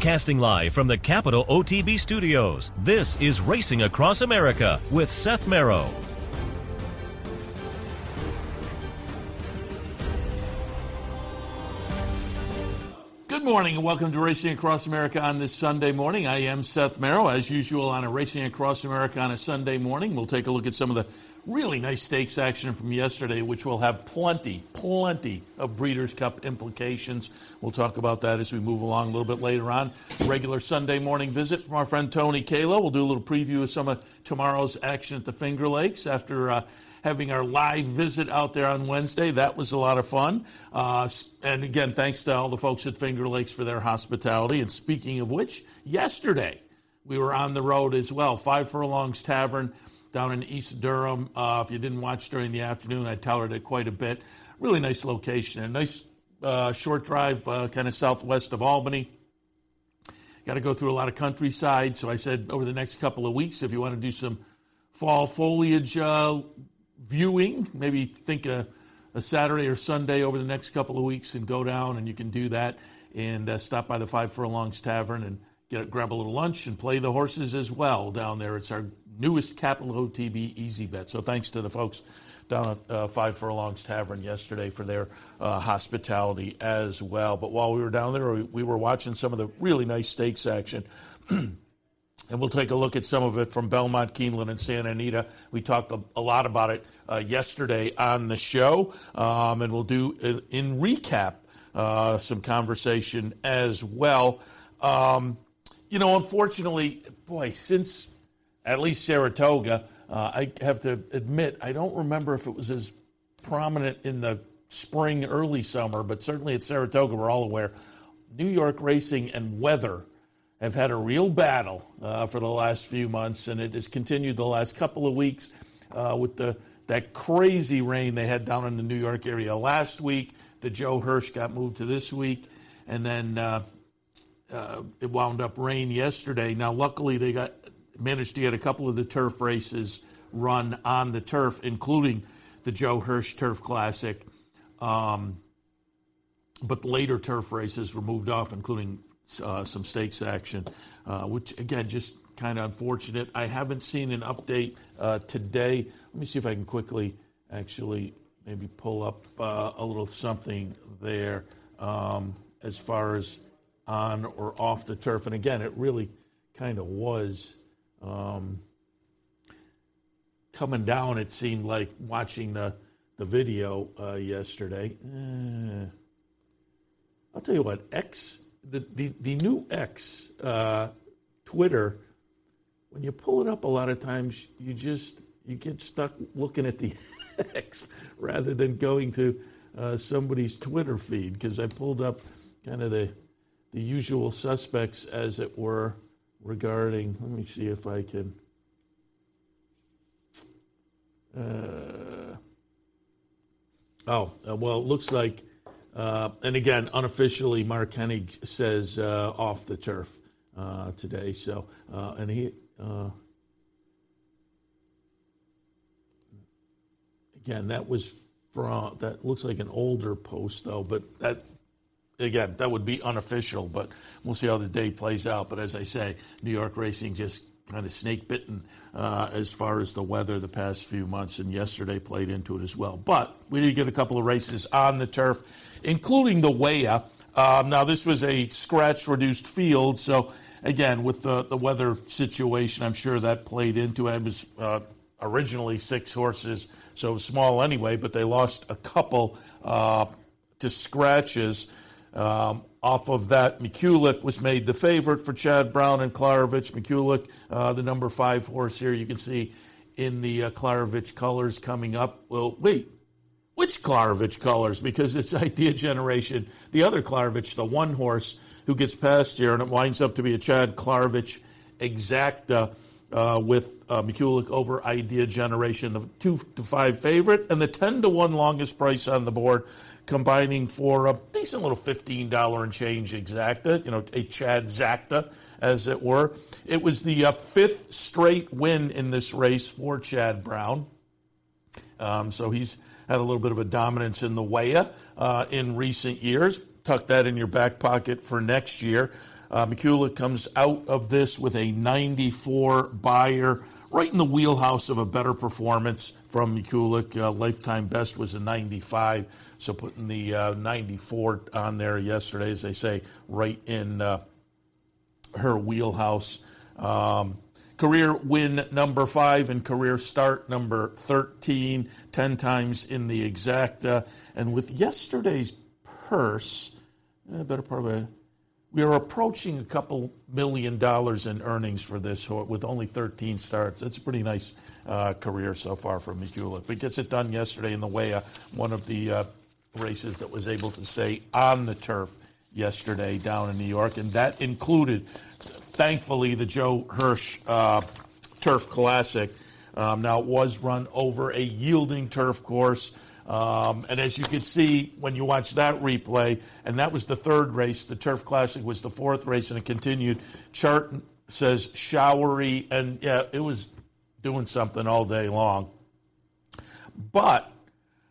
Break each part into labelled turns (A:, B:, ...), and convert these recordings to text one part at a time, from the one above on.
A: Broadcasting live from the Capital OTB studios, this is Racing Across America with Seth Merrow.
B: Good morning and welcome to Racing Across America on this Sunday morning. I am Seth Merrow. As usual, on a Racing Across America on a Sunday morning, we'll take a look at some of the really nice stakes action from yesterday, which will have plenty, plenty of Breeders' Cup implications. We'll talk about that as we move along a little bit later on. Regular Sunday morning visit from our friend Tony Calo. We'll do a little preview of some of tomorrow's action at the Finger Lakes after. Uh, having our live visit out there on Wednesday. That was a lot of fun. Uh, and again, thanks to all the folks at Finger Lakes for their hospitality. And speaking of which, yesterday we were on the road as well. Five Furlongs Tavern down in East Durham. Uh, if you didn't watch during the afternoon, I touted it quite a bit. Really nice location, a nice uh, short drive, uh, kind of southwest of Albany. Got to go through a lot of countryside, so I said over the next couple of weeks, if you want to do some fall foliage uh, viewing, maybe think a, a, Saturday or Sunday over the next couple of weeks and go down, and you can do that and uh, stop by the Five Furlongs Tavern and get grab a little lunch and play the horses as well down there. It's our newest Capital OTB Easy Bet. So thanks to the folks down at uh, Five Furlongs Tavern yesterday for their uh, hospitality as well. But while we were down there, we, we were watching some of the really nice stakes action. and we'll take a look at some of it from Belmont, Keeneland, and Santa Anita. We talked a, a lot about it uh, yesterday on the show, um, and we'll do in, in recap uh, some conversation as well. Um, you know, unfortunately, boy, since at least Saratoga. Uh, I have to admit, I don't remember if it was as prominent in the spring, early summer, but certainly at Saratoga, we're all aware. New York racing and weather have had a real battle uh, for the last few months, and it has continued the last couple of weeks uh, with the that crazy rain they had down in the New York area last week. The Joe Hirsch got moved to this week, and then uh, uh it wound up rain yesterday. Now, luckily, they got managed to get a couple of the turf races run on the turf, including the Joe Hirsch Turf Classic. Um, but later turf races were moved off, including uh, some stakes action, uh, which again just kind of unfortunate. I haven't seen an update uh, today. Let me see if I can quickly actually maybe pull up uh, a little something there um, as far as on or off the turf. And again, it really kind of was um, coming down, it seemed like watching the, the video uh, yesterday. Uh, I'll tell you what, X, the, the, the new X, uh, Twitter, when you pull it up a lot of times, you just you get stuck looking at the X rather than going to uh, somebody's Twitter feed because I pulled up kind of the the usual suspects, as it were regarding, let me see if I can. Uh, oh, uh, well, it looks like, uh, and again, unofficially, Mark Hennig says uh, off the turf uh, today. So, uh, and he, again, that was from, that looks like an older post, though, but that again, that would be unofficial, but we'll see how the day plays out. But as I say, New York racing just kind of snake bitten uh, as far as the weather the past few months, and yesterday played into it as well. But we did get a couple of races on the turf, including the Waya. Um, now, this was a scratch reduced field, so again, with the, the weather situation, I'm sure that played into it. It was uh, originally six horses, so small anyway, but they lost a couple uh, to scratches. Um, off of that, McCulloch was made the favorite for Chad Brown and Klaravich. McCulloch, uh, the number five horse here, you can see in the uh, Klaravich colors coming up. Well, wait, which Klaravich colors? Because it's Idea Generation. The other Klaravich, the one horse who gets past here, and it winds up to be a Chad Klaravich exacta. Uh, with uh, over Idea Generation, the two to five favorite, and the ten to one longest price on the board combining for a decent little $15 and change exacta, you know, a Chad Zacta, as it were. It was the uh, fifth straight win in this race for Chad Brown. Um, so he's had a little bit of a dominance in the Waya uh, in recent years. Tuck that in your back pocket for next year. Uh, comes out of this with a 94 Beyer, right in the wheelhouse of a better performance from McCulloch. Uh, lifetime best was a 95, so putting the uh, 94 on there yesterday, as they say, right in uh, her wheelhouse. Um, career win number five and career start number 13, 10 times in the exacta. And with yesterday's purse, a better part of a we are approaching a couple million dollars in earnings for this with only 13 starts. That's a pretty nice uh, career so far for McCulloch. But gets it done yesterday in the Waya one of the uh, races that was able to stay on the turf yesterday down in New York, and that included, thankfully, the Joe Hirsch uh, Turf Classic. Um, now it was run over a yielding turf course. Um, and as you can see when you watch that replay, and that was the third race, the Turf Classic was the fourth race, and it continued. Chart says showery, and yeah, it was doing something all day long. But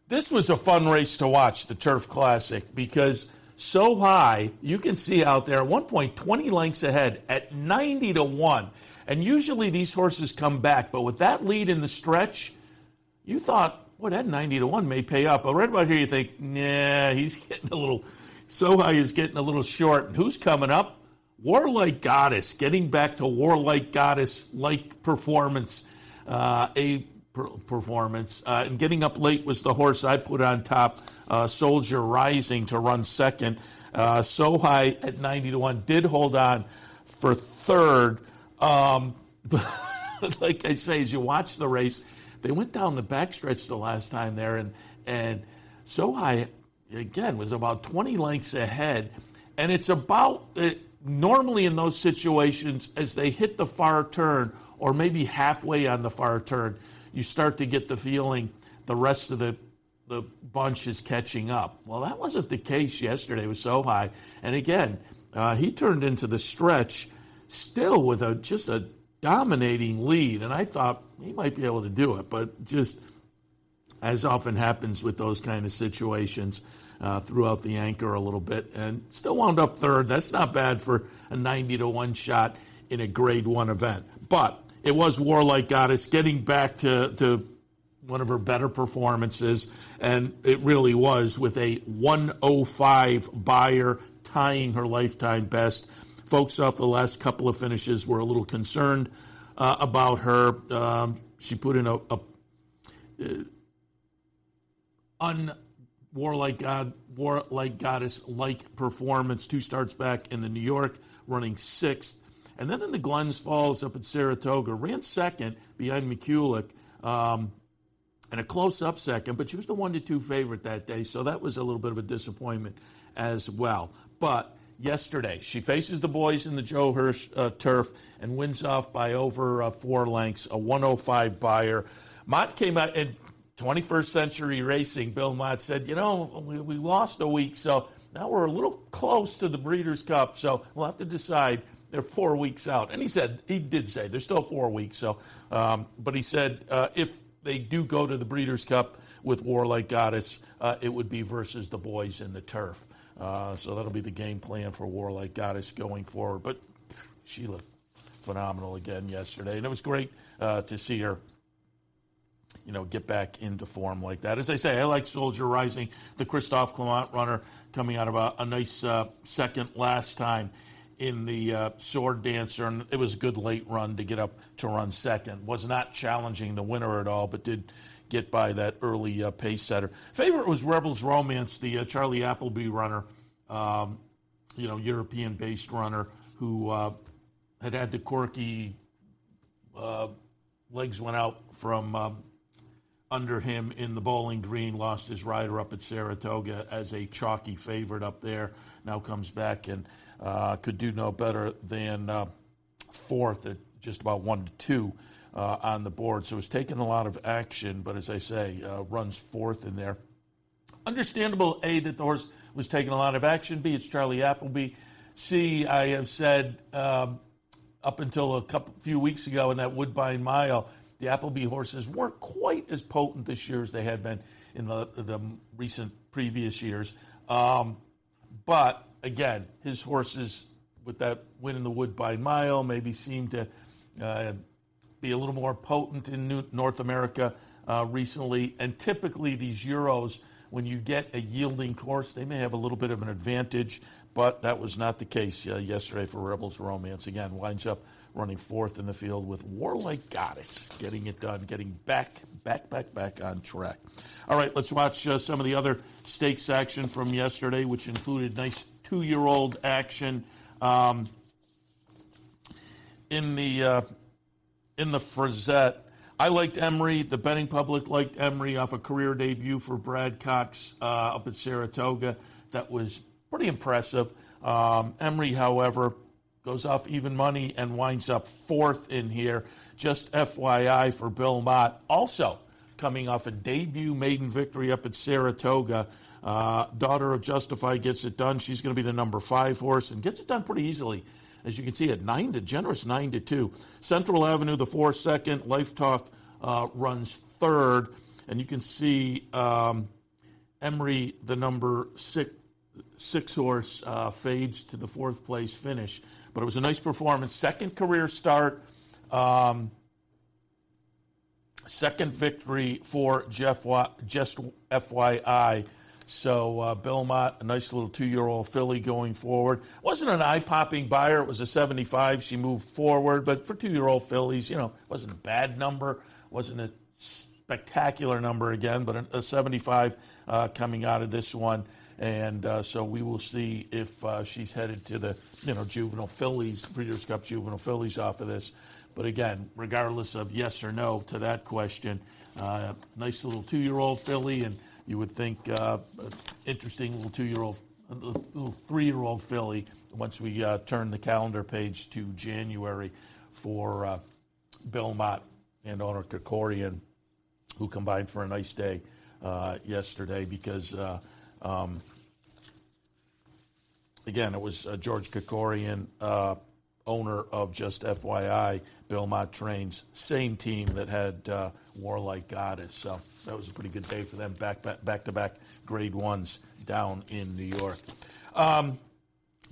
B: this was a fun race to watch, the Turf Classic, because so high, you can see out there at one point 20 lengths ahead at 90 to 1. And usually these horses come back, but with that lead in the stretch, you thought, boy, that 90 to 1 may pay up. But right about here, you think, nah, he's getting a little, so high is getting a little short. And who's coming up? Warlike Goddess, getting back to Warlike Goddess like performance, uh, a performance. Uh, and getting up late was the horse I put on top, uh, Soldier Rising, to run second. Uh, so high at 90 to 1, did hold on for third. Um, like I say, as you watch the race, they went down the backstretch the last time there, and and so high again was about 20 lengths ahead, and it's about it, normally in those situations as they hit the far turn or maybe halfway on the far turn, you start to get the feeling the rest of the the bunch is catching up. Well, that wasn't the case yesterday Was so high, and again, uh, he turned into the stretch still with a just a dominating lead, and I thought he might be able to do it, but just as often happens with those kind of situations, uh, threw out the anchor a little bit and still wound up third. That's not bad for a 90 to 1 shot in a grade one event. But it was Warlike Goddess getting back to, to one of her better performances, and it really was with a 105 Beyer tying her lifetime best. Folks off the last couple of finishes were a little concerned uh, about her. Um, she put in a, a uh, god warlike goddess like performance. Two starts back in the New York, running sixth, and then in the Glens Falls up at Saratoga, ran second behind McCulloch. Um, and a close up second, but she was the one to two favorite that day, so that was a little bit of a disappointment as well. But yesterday. She faces the boys in the Joe Hirsch uh, turf and wins off by over uh, four lengths, a 105 Beyer. Mott came out in 21st Century Racing. Bill Mott said, You know, we, we lost a week, so now we're a little close to the Breeders' Cup, so we'll have to decide. They're four weeks out. And he said, he did say, they're still four weeks. So, um, but he said, uh, if they do go to the Breeders' Cup with Warlike Goddess, uh, it would be versus the boys in the turf. Uh, so that'll be the game plan for Warlike Goddess going forward. But she looked phenomenal again yesterday, and it was great uh, to see her. You know, get back into form like that. As I say, I like Soldier Rising, the Christophe Clement runner coming out of a, a nice uh, second last time in the uh, Sword Dancer, and it was a good late run to get up to run second. Was not challenging the winner at all, but did get by that early uh, pace setter. Favorite was Rebels Romance, the uh, Charlie Appleby runner, um, you know, European based runner who uh, had had the quirky uh, legs went out from um, under him in the Bowling Green, lost his rider up at Saratoga as a chalky favorite up there. Now comes back and uh, could do no better than uh, fourth at just about one to two uh, on the board. So it's taken a lot of action, but as I say, uh, runs fourth in there. Understandable, A, that the horse was taking a lot of action. B, it's Charlie Appleby. C, I have said um, up until a couple few weeks ago in that Woodbine Mile, the Appleby horses weren't quite as potent this year as they had been in the, the recent previous years. Um, but again, his horses with that win in the Woodbine Mile, maybe seemed to uh, be a little more potent in New- North America uh, recently. And typically, these Euros, when you get a yielding course, they may have a little bit of an advantage, but that was not the case uh, yesterday for Rebels Romance. Again, winds up running fourth in the field with Warlike Goddess, getting it done, getting back, back, back, back on track. All right, let's watch uh, some of the other stakes action from yesterday, which included nice two year old action. Um, in the uh, in the Frizette, I liked Emery. The betting public liked Emery off a career debut for Brad Cox uh, up at Saratoga. That was pretty impressive. Um, Emery, however, goes off even money and winds up fourth in here. Just FYI for Bill Mott. Also coming off a debut maiden victory up at Saratoga. Uh, daughter of Justify gets it done. She's going to be the number five horse and gets it done pretty easily. As you can see, at nine to generous nine to two. Central Avenue, the four second. Life Talk uh, runs third, and you can see um, Emery, the number six six horse, uh, fades to the fourth place finish. But it was a nice performance. Second career start. Um, second victory for Jeff. Just FYI. So uh, Belmont, a nice little two-year-old filly going forward. Wasn't an eye-popping Beyer. It was a 75. She moved forward, but for two-year-old fillies, you know, wasn't a bad number. Wasn't a spectacular number again, but a, a 75 uh, coming out of this one. And uh, so we will see if uh, she's headed to the you know juvenile fillies, Breeders' Cup juvenile fillies off of this. But again, regardless of yes or no to that question, uh, nice little two-year-old filly, and you would think uh, interesting little two-year-old, little three-year-old filly. Once we uh, turn the calendar page to January for uh, Bill Mott and owner Krikorian, who combined for a nice day yesterday because. Um, again, it was George Krikorian, uh, owner of Just FYI, Bill Mott Trains, same team that had uh, Warlike Goddess. So that was a pretty good day for them, back back, back to back grade ones down in New York. Um,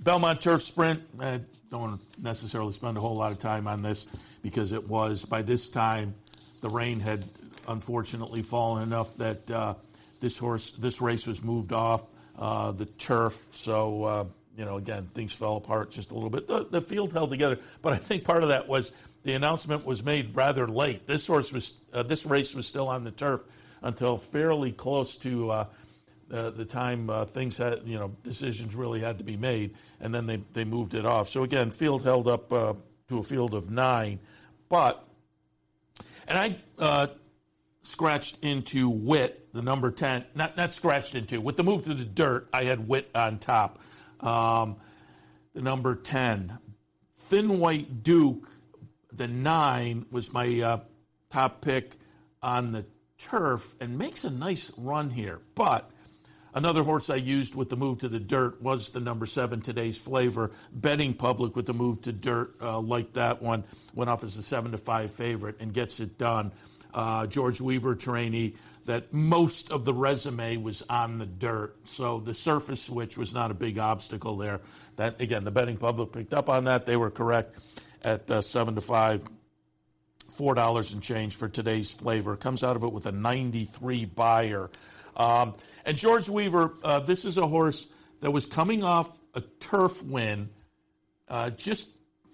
B: Belmont Turf Sprint, I don't want to necessarily spend a whole lot of time on this because it was, by this time, the rain had unfortunately fallen enough that uh, this horse, this race was moved off uh, the turf. So uh, you know, again, things fell apart just a little bit. The, the, field held together, but I think part of that was the announcement was made rather late. This horse was, uh, this race was still on the turf until fairly close to uh, uh, the time uh, things had, you know, decisions really had to be made, and then they they moved it off. So again, field held up uh, to a field of nine, but and I uh, scratched into Wit, the number ten, not not scratched into. With the move to the dirt, I had Wit on top. Um, the number 10. Thin White Duke, the nine, was my uh, top pick on the turf and makes a nice run here. But another horse I used with the move to the dirt was the number seven, today's flavor. Betting public with the move to dirt, uh, like that one, went off as a seven to five favorite and gets it done. Uh, George Weaver trainee that most of the resume was on the dirt. So the surface switch was not a big obstacle there. That again, the betting public picked up on that. They were correct at uh, seven to five. Four dollars and change for today's flavor comes out of it with a 93 Beyer. um, and George Weaver. Uh, this is a horse that was coming off a turf win uh, just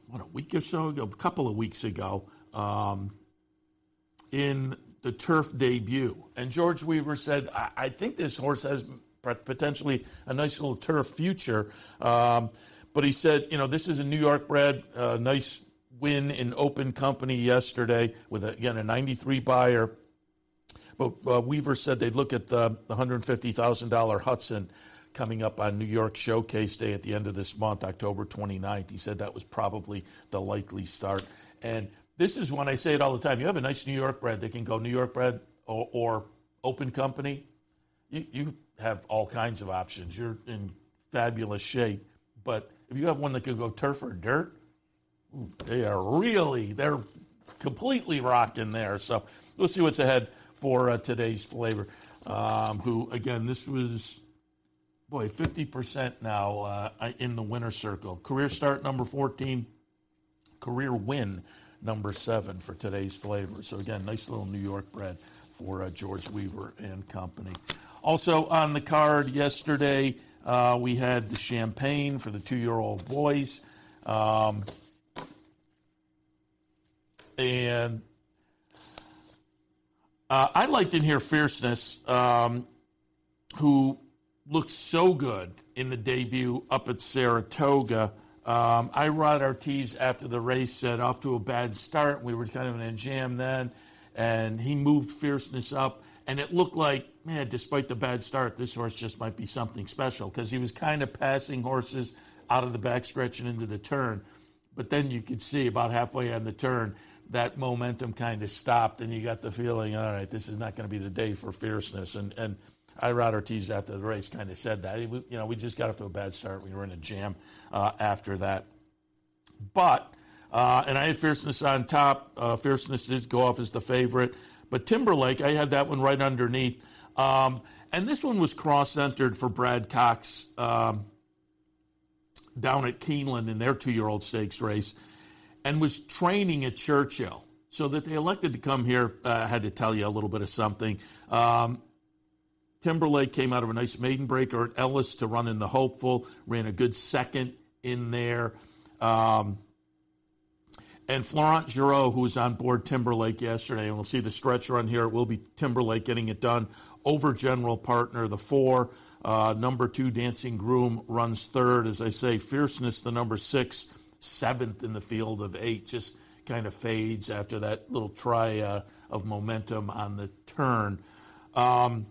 B: what a week or so ago, a couple of weeks ago, um, in the turf debut. And George Weaver said, I, I think this horse has potentially a nice little turf future. Um, but he said, you know, this is a New York bred, uh, nice win in open company yesterday with, again, a 93 Beyer. But uh, Weaver said they'd look at the, the $150,000 Hudson coming up on New York Showcase Day at the end of this month, October 29th. He said that was probably the likely start. And this is when I say it all the time. You have a nice New York bred. They can go New York bred or, or open company. You, you have all kinds of options. You're in fabulous shape. But if you have one that can go turf or dirt, they are really, they're completely rocking there. So we'll see what's ahead for uh, today's flavor. Um, who, again, this was boy, 50% now uh, in the winner circle. Career start number 14, career win number seven for today's flavor. So, again, nice little New York bred for uh, George Weaver and company. Also on the card yesterday, uh, we had the champagne for the two year old boys. Um, and uh, I liked in here Fierceness, um, who looked so good in the debut up at Saratoga. Um, Irad Ortiz after the race said off to a bad start. We were kind of in a jam then, and he moved Fierceness up, and it looked like, man, despite the bad start, this horse just might be something special because he was kind of passing horses out of the backstretch and into the turn. But then you could see about halfway on the turn, that momentum kind of stopped, and you got the feeling, all right, this is not going to be the day for fierceness. And and Irad Ortiz after the race kind of said that. you know, we just got off to a bad start. We were in a jam uh, after that. But uh, and I had fierceness on top. Uh, fierceness did go off as the favorite, but Timberlake, I had that one right underneath. Um, and this one was cross-entered for Brad Cox um, down at Keeneland in their two-year-old stakes race and was training at Churchill. So that they elected to come here, uh, I had to tell you a little bit of something. Um, Timberlake came out of a nice maiden breaker at Ellis to run in the hopeful, ran a good second in there. Um, and Florent Geroux, who was on board Timberlake yesterday, and we'll see the stretch run here. It will be Timberlake getting it done over General Partner, the four. Uh, number two, Dancing Groom, runs third. As I say, Fierceness, the number six seventh in the field of eight, just kind of fades after that little try uh, of momentum on the turn. Um,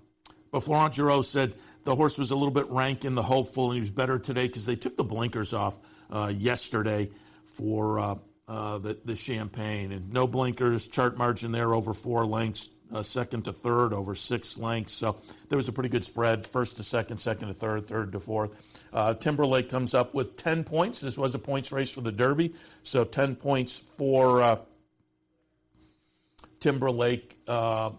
B: but Florent Geroux said the horse was a little bit rank in the hopeful, and he was better today because they took the blinkers off uh, yesterday for uh, uh, the, the champagne. And no blinkers, chart margin there over four lengths, uh, second to third over six lengths. So there was a pretty good spread, first to second, second to third, third to fourth. Uh, Timberlake comes up with 10 points. This was a points race for the Derby, so 10 points for uh, Timberlake. Uh,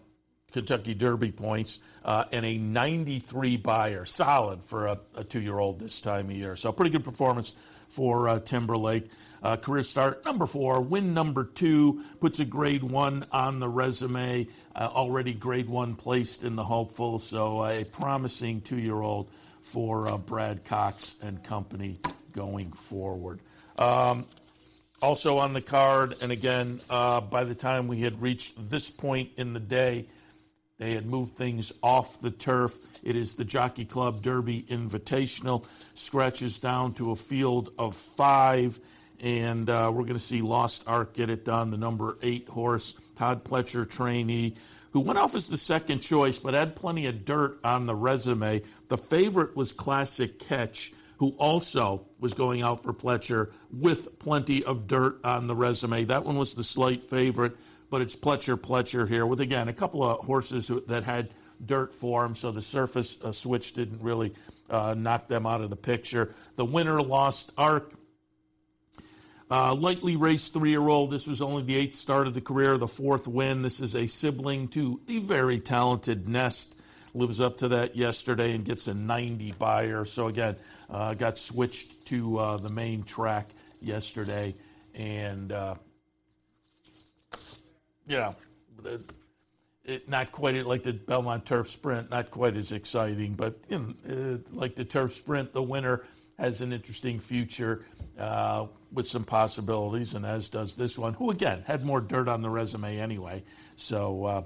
B: Kentucky Derby points uh, and a 93 Beyer, solid for a, a two year old this time of year. So, pretty good performance for uh, Timberlake. Uh, career start number four, win number two, puts a grade one on the resume, uh, already grade one placed in the hopeful. So, a promising two year old for uh, Brad Cox and company going forward. Um, also on the card, and again, uh, by the time we had reached this point in the day, they had moved things off the turf. It is the Jockey Club Derby Invitational, scratches down to a field of five, and uh, we're going to see Lost Ark get it done, the number eight horse, Todd Pletcher trainee who went off as the second choice but had plenty of dirt on the resume. The favorite was Classic Catch, who also was going out for Pletcher with plenty of dirt on the resume. That one was the slight favorite, but it's Pletcher Pletcher here with, again, a couple of horses that had dirt for him, so the surface uh, switch didn't really uh, knock them out of the picture. The winner lost Ark uh, lightly raced three year old. This was only the eighth start of the career, the fourth win. This is a sibling to the very talented Nest. Lives up to that yesterday and gets a 90 Beyer. So, again, uh, got switched to uh, the main track yesterday. And, uh, you know, it, not quite like the Belmont Turf Sprint, not quite as exciting, but you know, uh, like the Turf Sprint, the winner has an interesting future uh, with some possibilities, and as does this one, who again had more dirt on the resume anyway. So uh,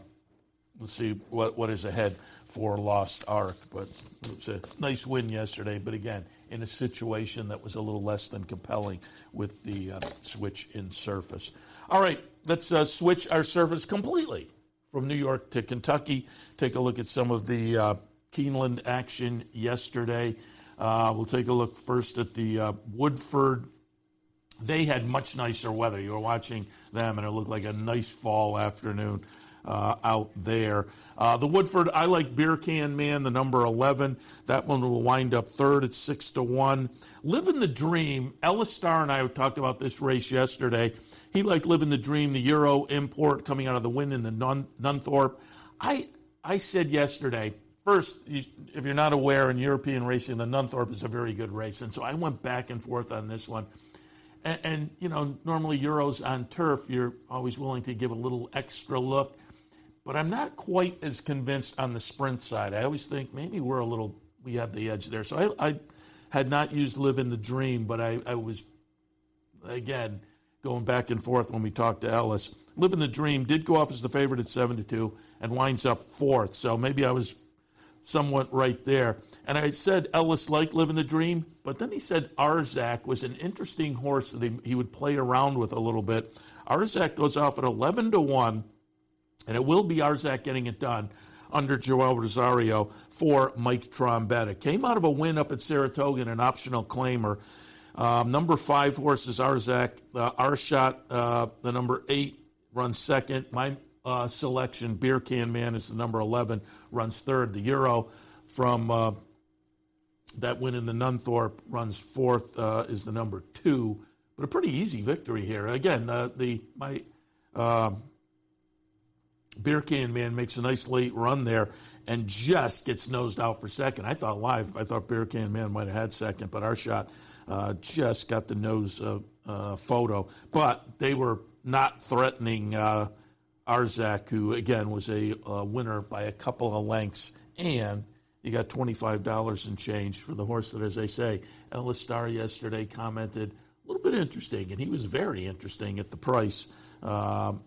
B: let's see what, what is ahead for Lost Ark. But it was a nice win yesterday, but again, in a situation that was a little less than compelling with the uh, switch in surface. All right, let's uh, switch our surface completely from New York to Kentucky. Take a look at some of the uh, Keeneland action yesterday. Uh, we'll take a look first at the uh, Woodford. They had much nicer weather. You were watching them, and it looked like a nice fall afternoon uh, out there. Uh, the Woodford, I like Beer Can Man, the number 11. That one will wind up third at 6 to 1. Living the Dream, Ellis Starr and I talked about this race yesterday. He liked Living the Dream, the Euro import coming out of the win in the Nun- Nunthorpe. I, I said yesterday, first, if you're not aware, in European racing, the Nunthorpe is a very good race. And so I went back and forth on this one. And, and, you know, normally Euros on turf, you're always willing to give a little extra look. But I'm not quite as convinced on the sprint side. I always think maybe we're a little, we have the edge there. So I, I had not used Live in the Dream, but I, I was, again, going back and forth when we talked to Ellis. Live in the Dream did go off as the favorite at 7 to 2 and winds up fourth. So maybe I was somewhat right there. And I said Ellis liked living the Dream, but then he said Arzak was an interesting horse that he, he would play around with a little bit. Arzak goes off at 11 to 1, and it will be Arzak getting it done under Joel Rosario for Mike Trombetta. Came out of a win up at Saratoga in an optional claimer. Um, number five horse is Arzak. Uh, Arshot, uh, the number eight, runs second. My uh, selection, Beer Can Man, is the number 11, runs third. The Euro from uh, that win in the Nunthorpe runs fourth, uh, is the number two. But a pretty easy victory here. Again, uh, the my um, Beer Can Man makes a nice late run there and just gets nosed out for second. I thought live, I thought Beer Can Man might have had second, but Arshot uh, just got the nose uh, uh, photo. But they were not threatening uh, Arzak, who again was a winner by a couple of lengths, and you got $25 in change for the horse that, as I say, Ellis Starr yesterday commented, a little bit interesting, and he was very interesting at the price. Um,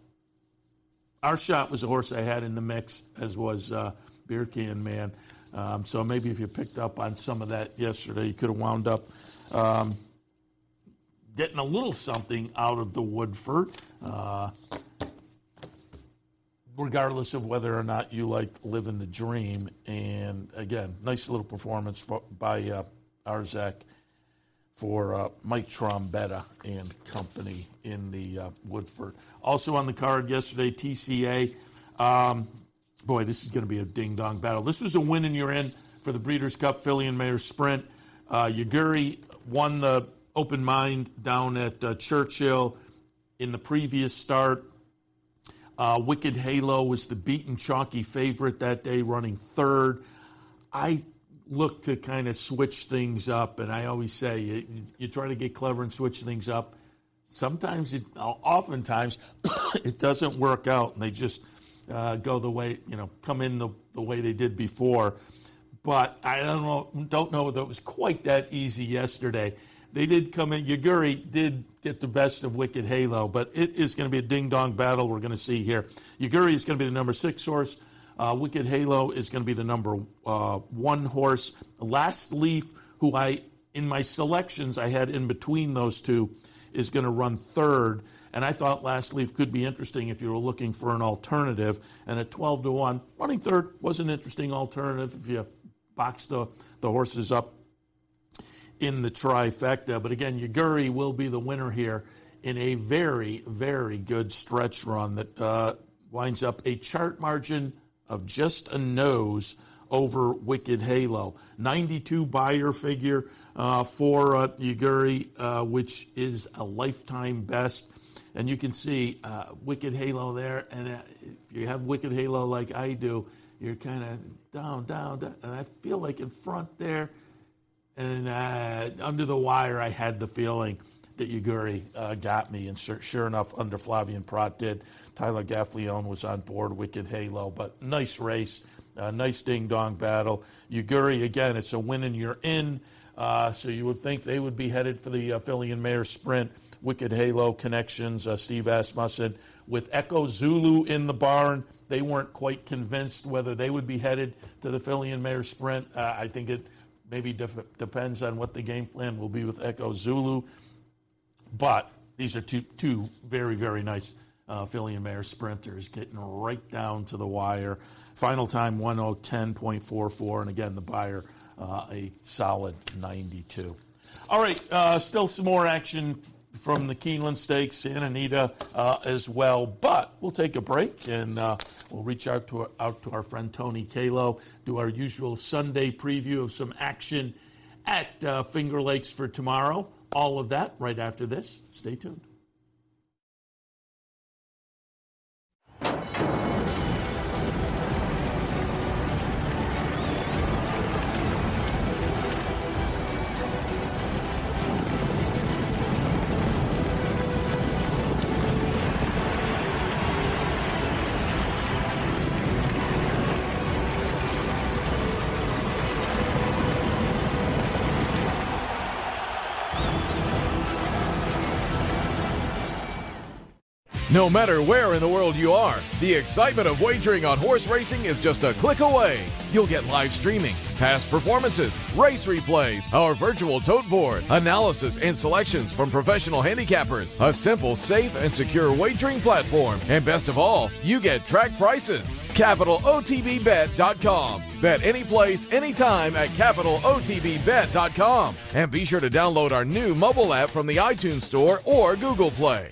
B: shot was a horse I had in the mix, as was uh, Beer Can Man. Um, so maybe if you picked up on some of that yesterday, you could have wound up um, getting a little something out of the Woodford. Uh, regardless of whether or not you like living the dream. And again, nice little performance for, by uh, Arzak for uh, Mike Trombetta and company in the uh, Woodford. Also on the card yesterday, TCA. Um, boy, this is going to be a ding dong battle. This was a win and you're in for the Breeders' Cup Filly and Mare Sprint. Uh, Yaguri won the open mind down at uh, Churchill in the previous start. Uh, Wicked Halo was the beaten chalky favorite that day, running third. I look to kind of switch things up, and I always say you, you try to get clever and switch things up. Sometimes, it, oftentimes, it doesn't work out, and they just uh, go the way you know come in the, the way they did before. But I don't know don't know that it was quite that easy yesterday. They did come in. Yaguri did get the best of Wicked Halo, but it is going to be a ding dong battle we're going to see here. Yaguri is going to be the number six horse. Uh, Wicked Halo is going to be the number uh, one horse. Last Leaf, who I, in my selections, I had in between those two, is going to run third. And I thought Last Leaf could be interesting if you were looking for an alternative. And at 12 to 1, running third was an interesting alternative if you box the, the horses up in the trifecta. But again, Yaguri will be the winner here in a very, very good stretch run that uh, winds up a chart margin of just a nose over Wicked Halo. 92 Beyer figure uh, for uh, Yaguri, uh, which is a lifetime best. And you can see uh, Wicked Halo there. And uh, if you have Wicked Halo like I do, you're kind of down, down, down. And I feel like in front there, and uh, under the wire, I had the feeling that Yaguri uh, got me. And sure, sure, enough, under Flavien Prat did. Tyler Gaffalione was on board, Wicked Halo. But nice race, uh, nice ding dong battle. Yaguri, again, it's a win and you're in. Uh, so you would think they would be headed for the uh, Filly and Mare Sprint. Wicked Halo connections, uh, Steve Asmussen. With Echo Zulu in the barn, they weren't quite convinced whether they would be headed to the Filly and Mare Sprint. Uh, I think it maybe def- depends on what the game plan will be with Echo Zulu. But these are two, two very, very nice uh, Filly and Mare sprinters getting right down to the wire. Final time 110.44, and again, the Beyer uh, a solid 92. All right, uh, still some more action from the Keeneland Stakes, Santa Anita uh, as well. But we'll take a break and uh, we'll reach out to, our, out to our friend Tony Calo, do our usual Sunday preview of some action at uh, Finger Lakes for tomorrow. All of that right after this. Stay tuned.
C: No matter where in the world you are, the excitement of wagering on horse racing is just a click away. You'll get live streaming, past performances, race replays, our virtual tote board, analysis and selections from professional handicappers, a simple, safe, and secure wagering platform, and best of all, you get track prices. CapitalOTBBet.com. Bet any place, anytime at CapitalOTBBet.com. And be sure to download our new mobile app from the iTunes Store or Google Play.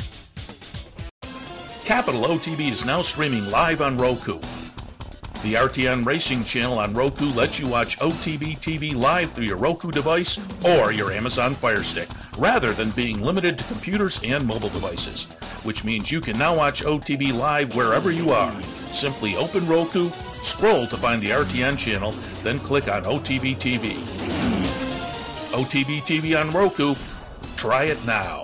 D: Capital OTB is now streaming live on Roku. The RTN Racing channel on Roku lets you watch OTB TV live through your Roku device or your Amazon Fire Stick, rather than being limited to computers and mobile devices, which means you can now watch OTB live wherever you are. Simply open Roku, scroll to find the RTN channel, then click on OTB TV. OTB TV on Roku. Try it now.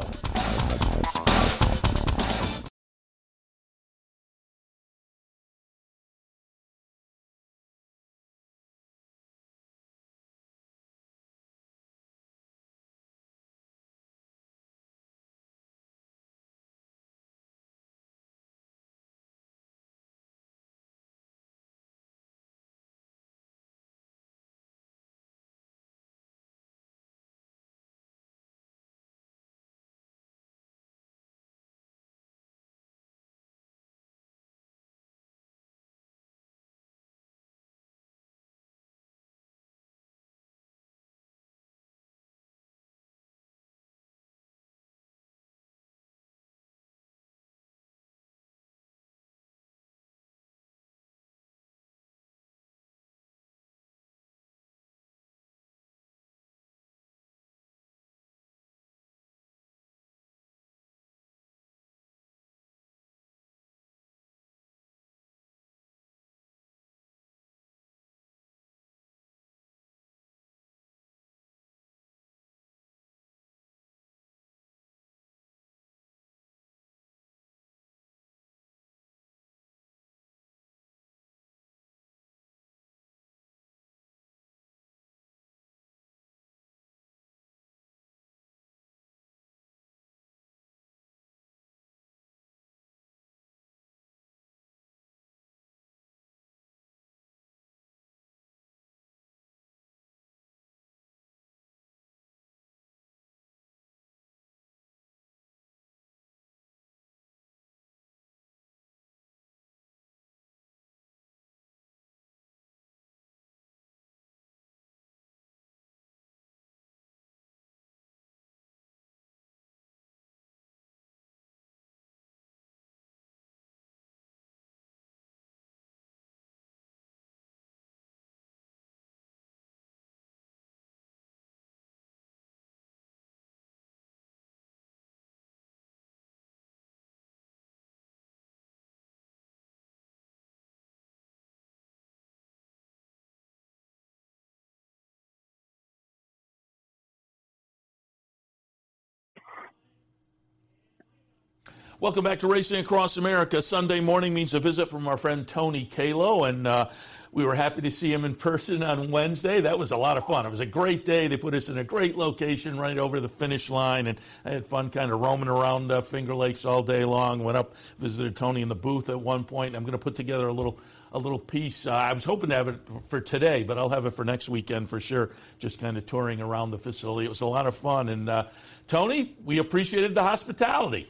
B: Welcome back to Racing Across America. Sunday morning means a visit from our friend Tony Calo, and uh, we were happy to see him in person on Wednesday. That was a lot of fun. It was a great day. They put us in a great location right over the finish line, and I had fun kind of roaming around uh, Finger Lakes all day long. Went up, visited Tony in the booth at one point. I'm going to put together a little a little piece. Uh, I was hoping to have it for today, but I'll have it for next weekend for sure. Just kind of touring around the facility. It was a lot of fun, and uh, Tony, we appreciated the hospitality.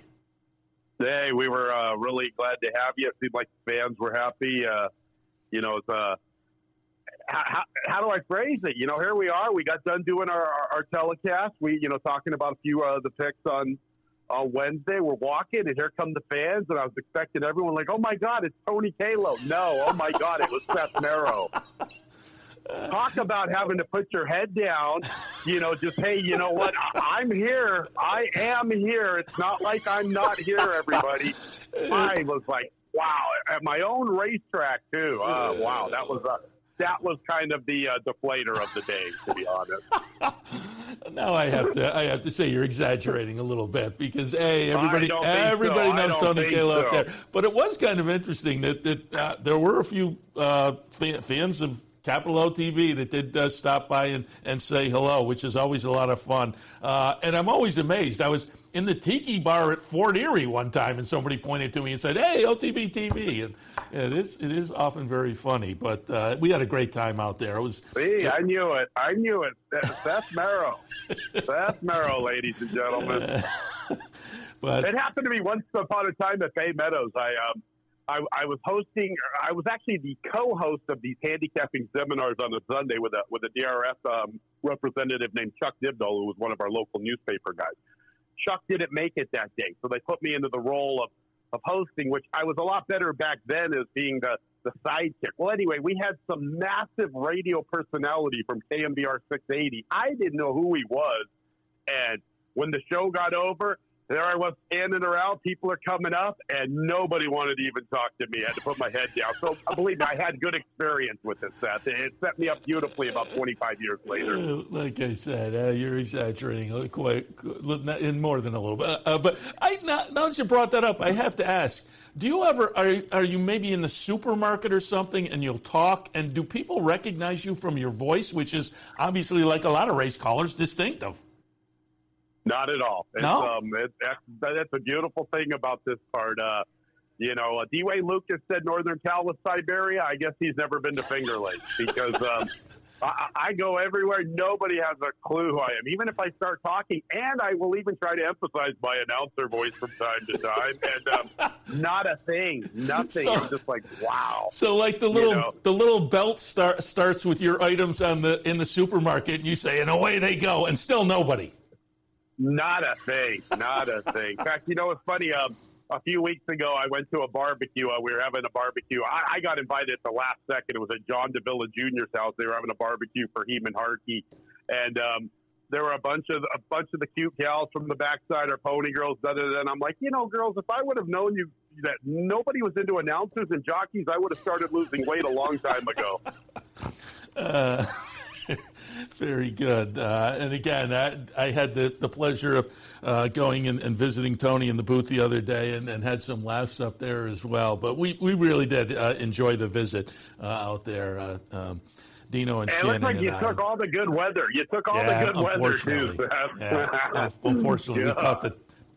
E: Hey, we were uh, really glad to have you. It seemed like the fans were happy. Uh, you know, it's, uh, how, how do I phrase it? You know, here we are. We got done doing our, our, our telecast. We, you know, talking about a few of uh, the picks on on Wednesday. We're walking, and here come the fans. And I was expecting everyone like, "Oh my God, it's Tony Calo!" No, oh my God, it was Seth Merrow. Talk about having to put your head down. You know, just hey, you know what? I'm here. I am here. It's not like I'm not here. Everybody. I was like, wow, at my own racetrack too. Uh, wow, that was a that was kind of the uh, deflator of the day, to be honest.
B: now I have to I have to say you're exaggerating a little bit because a everybody everybody
E: so.
B: knows Tony Calo
E: so.
B: up there, but it was kind of interesting that that uh, there were a few uh, fans of Capital OTB that did uh, stop by and, and say hello, which is always a lot of fun. Uh, and I'm always amazed. I was in the Tiki Bar at Fort Erie one time, and somebody pointed to me and said, "Hey, OTB TV." And it is it is often very funny, but uh, we had a great time out there. It was.
E: See, I knew it. I knew it. Seth Merrow. Seth Merrow, ladies and gentlemen. but it happened to me once upon a time at Bay Meadows. I um, I, I, was hosting. I was actually the co-host of these handicapping seminars on a Sunday with a with a DRS um, representative named Chuck Dybdal, who was one of our local newspaper guys. Chuck didn't make it that day, so they put me into the role of of hosting, which I was a lot better back then as being the the sidekick. Well, anyway, we had some massive radio personality from KNBR 680. I didn't know who he was, and when the show got over, there I was standing around. People are coming up, and nobody wanted to even talk to me. I had to put my head down. So believe me, I had good experience with this set. It set me up beautifully about 25 years later.
B: Uh, like I said, uh, you're exaggerating quite in more than a little bit. Uh, but I, now, now that you brought that up, I have to ask: Do you ever are are you maybe in the supermarket or something, and you'll talk, and do people recognize you from your voice, which is obviously like a lot of race callers distinctive?
E: Not at all. It's,
B: no?
E: Um, it, that's, that's a beautiful thing about this part. Uh, you know, uh, D. Wayne Lukas said Northern Cal was Siberia. I guess he's never been to Finger Lakes because um, I, I go everywhere. Nobody has a clue who I am, even if I start talking. And I will even try to emphasize my announcer voice from time to time. And um, not a thing, nothing. So, I'm just like, wow.
B: So, like the little you know? the little belt start, starts with your items on the in the supermarket, and you say, and away they go, and still nobody.
E: Not a thing. Not a thing. In fact, you know, what's funny. Um, a few weeks ago, I went to a barbecue. Uh, we were having a barbecue. I, I got invited at the last second. It was at John DeVilla Jr.'s house. They were having a barbecue for Heman Harkey, and um, there were a bunch of a bunch of the cute gals from the backside, or pony girls. Da, da, da. And I'm like, you know, girls, if I would have known you that nobody was into announcers and jockeys, I would have started losing weight a long time ago.
B: Uh. Very good. Uh, and again, I, I, had the, the pleasure of uh, going and, and, visiting Tony in the booth the other day and, and, had some laughs up there as well. But we, we really did uh, enjoy the visit uh, out there. Uh, um, Dino and,
E: and
B: Shannon.
E: It looks like you
B: I.
E: took all the good weather. You took all yeah, the good weather too.
B: yeah, unfortunately, we caught the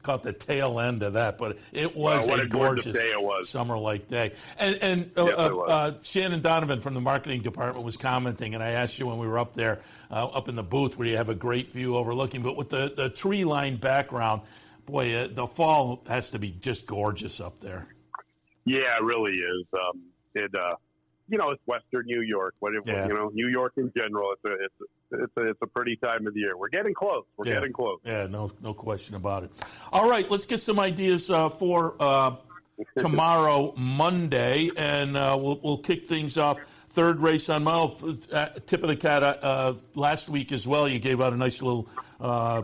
B: caught the tail end of that, but it was
E: well,
B: a, a gorgeous
E: was.
B: summer-like day. And, and uh, uh, uh, Shannon Donovan from the marketing department was commenting, and I asked you when we were up there, uh, up in the booth where you have a great view overlooking, but with the, the tree-lined background, boy, uh, the fall has to be just gorgeous up there.
E: Yeah, it really is. Um, it, uh, you know, it's Western New York. What yeah. you know, New York in general. It's a it's a, it's a, it's a pretty time of the year. We're getting close. We're
B: yeah.
E: getting close.
B: Yeah, no no question about it. All right, let's get some ideas uh, for uh, tomorrow, Monday, and uh, we'll we'll kick things off. Third race on mile uh, tip of the cat uh, last week as well. You gave out a nice little uh,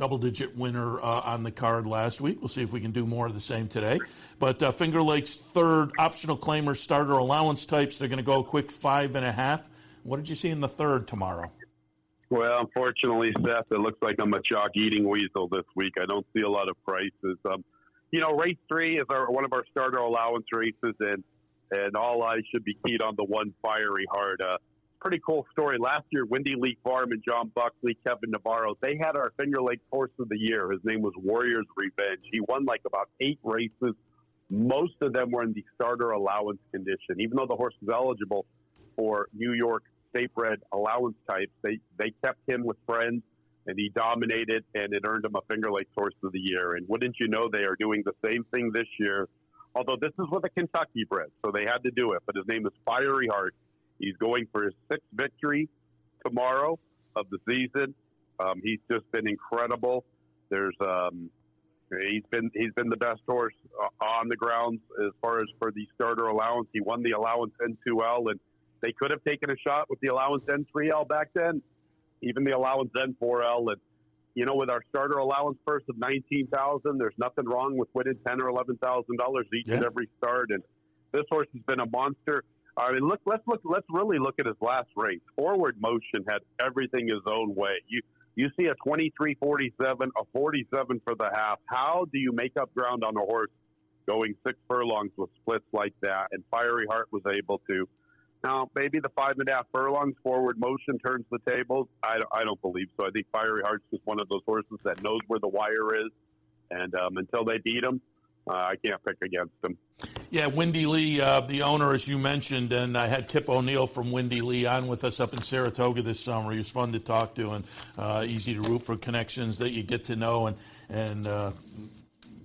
B: double digit winner uh, on the card last week. We'll see if we can do more of the same today. But uh, Finger Lakes third optional claimer starter allowance types. They're going to go a quick five and a half. What did you see in the third tomorrow?
E: Well, unfortunately, Seth, it looks like I'm a chalk eating weasel this week. I don't see a lot of prices. Um, you know, race three is our, one of our starter allowance races, and and all eyes should be keyed on the one fiery heart. Uh, pretty cool story. Last year, Windy League Farm and John Buckley, Kevin Navarro, they had our Finger Lakes Horse of the Year. His name was Warriors Revenge. He won like about eight races. Most of them were in the starter allowance condition. Even though the horse was eligible for New York state bred allowance types, they, they kept him with friends and he dominated and it earned him a Finger Lakes Horse of the Year. And wouldn't you know, they are doing the same thing this year. Although this is with a Kentucky bred, so they had to do it. But his name is Fiery Heart He's going for his sixth victory tomorrow of the season. Um, he's just been incredible. There's um, he's been he's been the best horse uh, on the grounds as far as for the starter allowance. He won the allowance N2L, and they could have taken a shot with the allowance N3L back then, even the allowance N4L. And you know, with our starter allowance purse of nineteen thousand, there's nothing wrong with winning ten or eleven thousand dollars each yeah. and every start. And this horse has been a monster. I mean, look, let's look, let's really look at his last race. Forward motion had everything his own way. You you see a 23-47, a 47 for the half. How do you make up ground on a horse going six furlongs with splits like that? And Fiery Heart was able to. Now, maybe the five and a half furlongs forward motion turns the tables. I, don't- I don't believe so. I think Fiery Heart's just one of those horses that knows where the wire is, and um, until they beat him, uh, I can't pick against him.
B: Yeah, Wendy Lee, uh, the owner, as you mentioned, and I had Kip O'Neill from Wendy Lee on with us up in Saratoga this summer. He was fun to talk to and uh, easy to root for connections that you get to know and and uh,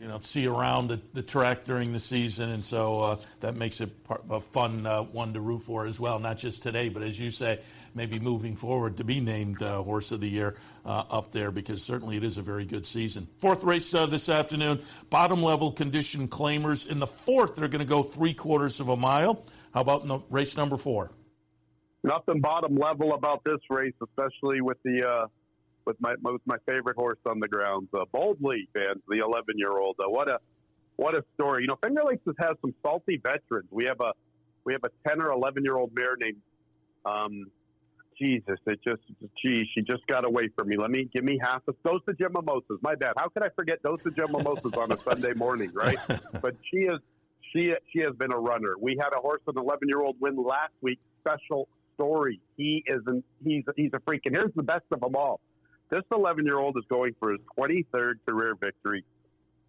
B: you know see around the, the track during the season, and so uh, that makes it part, a fun uh, one to root for as well. Not just today, but as you say, maybe moving forward to be named uh, Horse of the Year uh, up there because certainly it is a very good season. Fourth race uh, this afternoon, bottom level condition claimers. In the fourth, they're going to go three quarters of a mile. How about no, race number four?
E: Nothing bottom level about this race, especially with the uh, with my with my favorite horse on the grounds, uh, Boldly fans, the 11 year old. Uh, what a what a story! You know, Finger Lakes has had some salty veterans. We have a we have a 10 or 11 year old mare named um, Jesus. It just geez, she just got away from me. Let me give me half a dose of Jim Mimosas. My bad. How could I forget dose of Jim Mimosas on a Sunday morning, right? But she is she she has been a runner. We had a horse, an 11 year old win last week. Special story. He isn't. He's he's a freak. And here's the best of them all. This 11 year old is going for his 23rd career victory,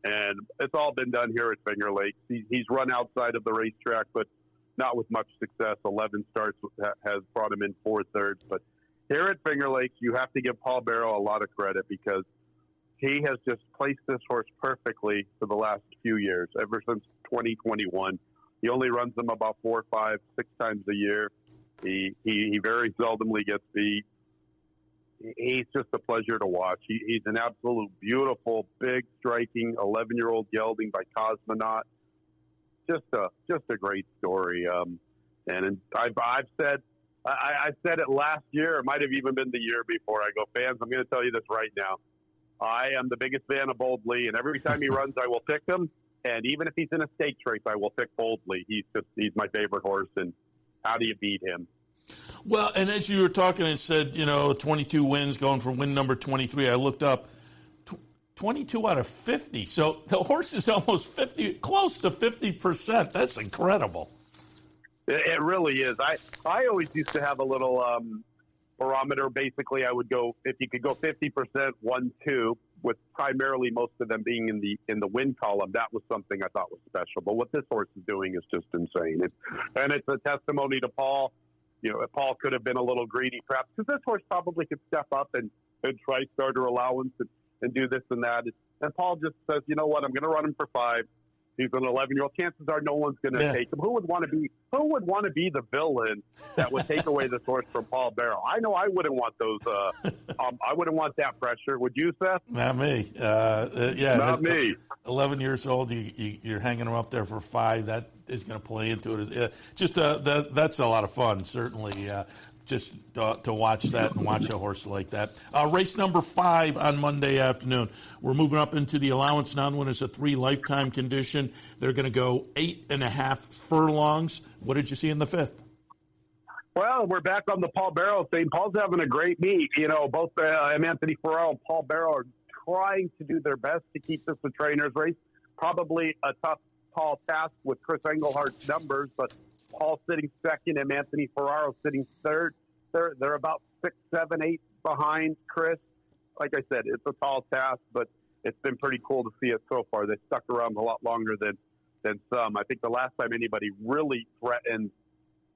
E: and it's all been done here at Finger Lakes. He, he's run outside of the racetrack, but not with much success. 11 starts has brought him in four thirds, but here at Finger Lakes, you have to give Paul Barrow a lot of credit because he has just placed this horse perfectly for the last few years, ever since 2021. He only runs them about four, five, six times a year. He he, he very seldomly gets beat. He's just a pleasure to watch. He, he's an absolute beautiful, big, striking 11 year old gelding by Cosmonaut. Just a just a great story. Um, and I've, I've said I, I said it last year. It might have even been the year before. I go, fans, I'm going to tell you this right now. I am the biggest fan of Boldly, and every time he runs, I will pick him. And even if he's in a stakes race, I will pick Boldly. He's just he's my favorite horse, and how do you beat him?
B: Well, and as you were talking and said, you know, 22 wins going for win number 23, I looked up tw- 22 out of 50. So the horse is almost 50, close to 50%. That's incredible.
E: It, it really is. I I always used to have a little um, barometer. Basically, I would go if you could go 50 percent, one, two, with primarily most of them being in the in the win column. That was something I thought was special. But what this horse is doing is just insane. It, and it's a testimony to Paul. You know, Paul could have been a little greedy, perhaps, because this horse probably could step up and, and try starter allowance and, and do this and that. And Paul just says, you know what, I'm going to run him for five. He's an 11 year old. Chances are no one's going to
B: Yeah.
E: take him. Who would want to be? Who would want to be the villain that would take away the horse from Paul Barrow? I know I wouldn't want those. Uh, um, I wouldn't want that pressure. Would you, Seth?
B: Not me. Uh, uh, yeah,
E: Not me.
B: 11 years old, you, you, you're hanging him up there for five. That is going to play into it. Uh, just uh, that, that's a lot of fun, certainly. Just uh, to watch that and watch a horse like that. Uh, race number five on Monday afternoon. We're moving up into the allowance now when it's a three lifetime condition. They're going to go eight and a half furlongs. What did you see in the fifth?
E: Well, we're back on the Paul Barrow thing. Paul's having a great meet. You know, both uh, Anthony Farrell and Paul Barrow are trying to do their best to keep this a trainer's race. Probably a tough, tall task with Chris Englehart's numbers, but Paul sitting second and Anthony Ferraro sitting third. They're they're about six, seven, eight behind Chris. Like I said, it's a tall task, but it's been pretty cool to see it so far. They stuck around a lot longer than than some. I think the last time anybody really threatened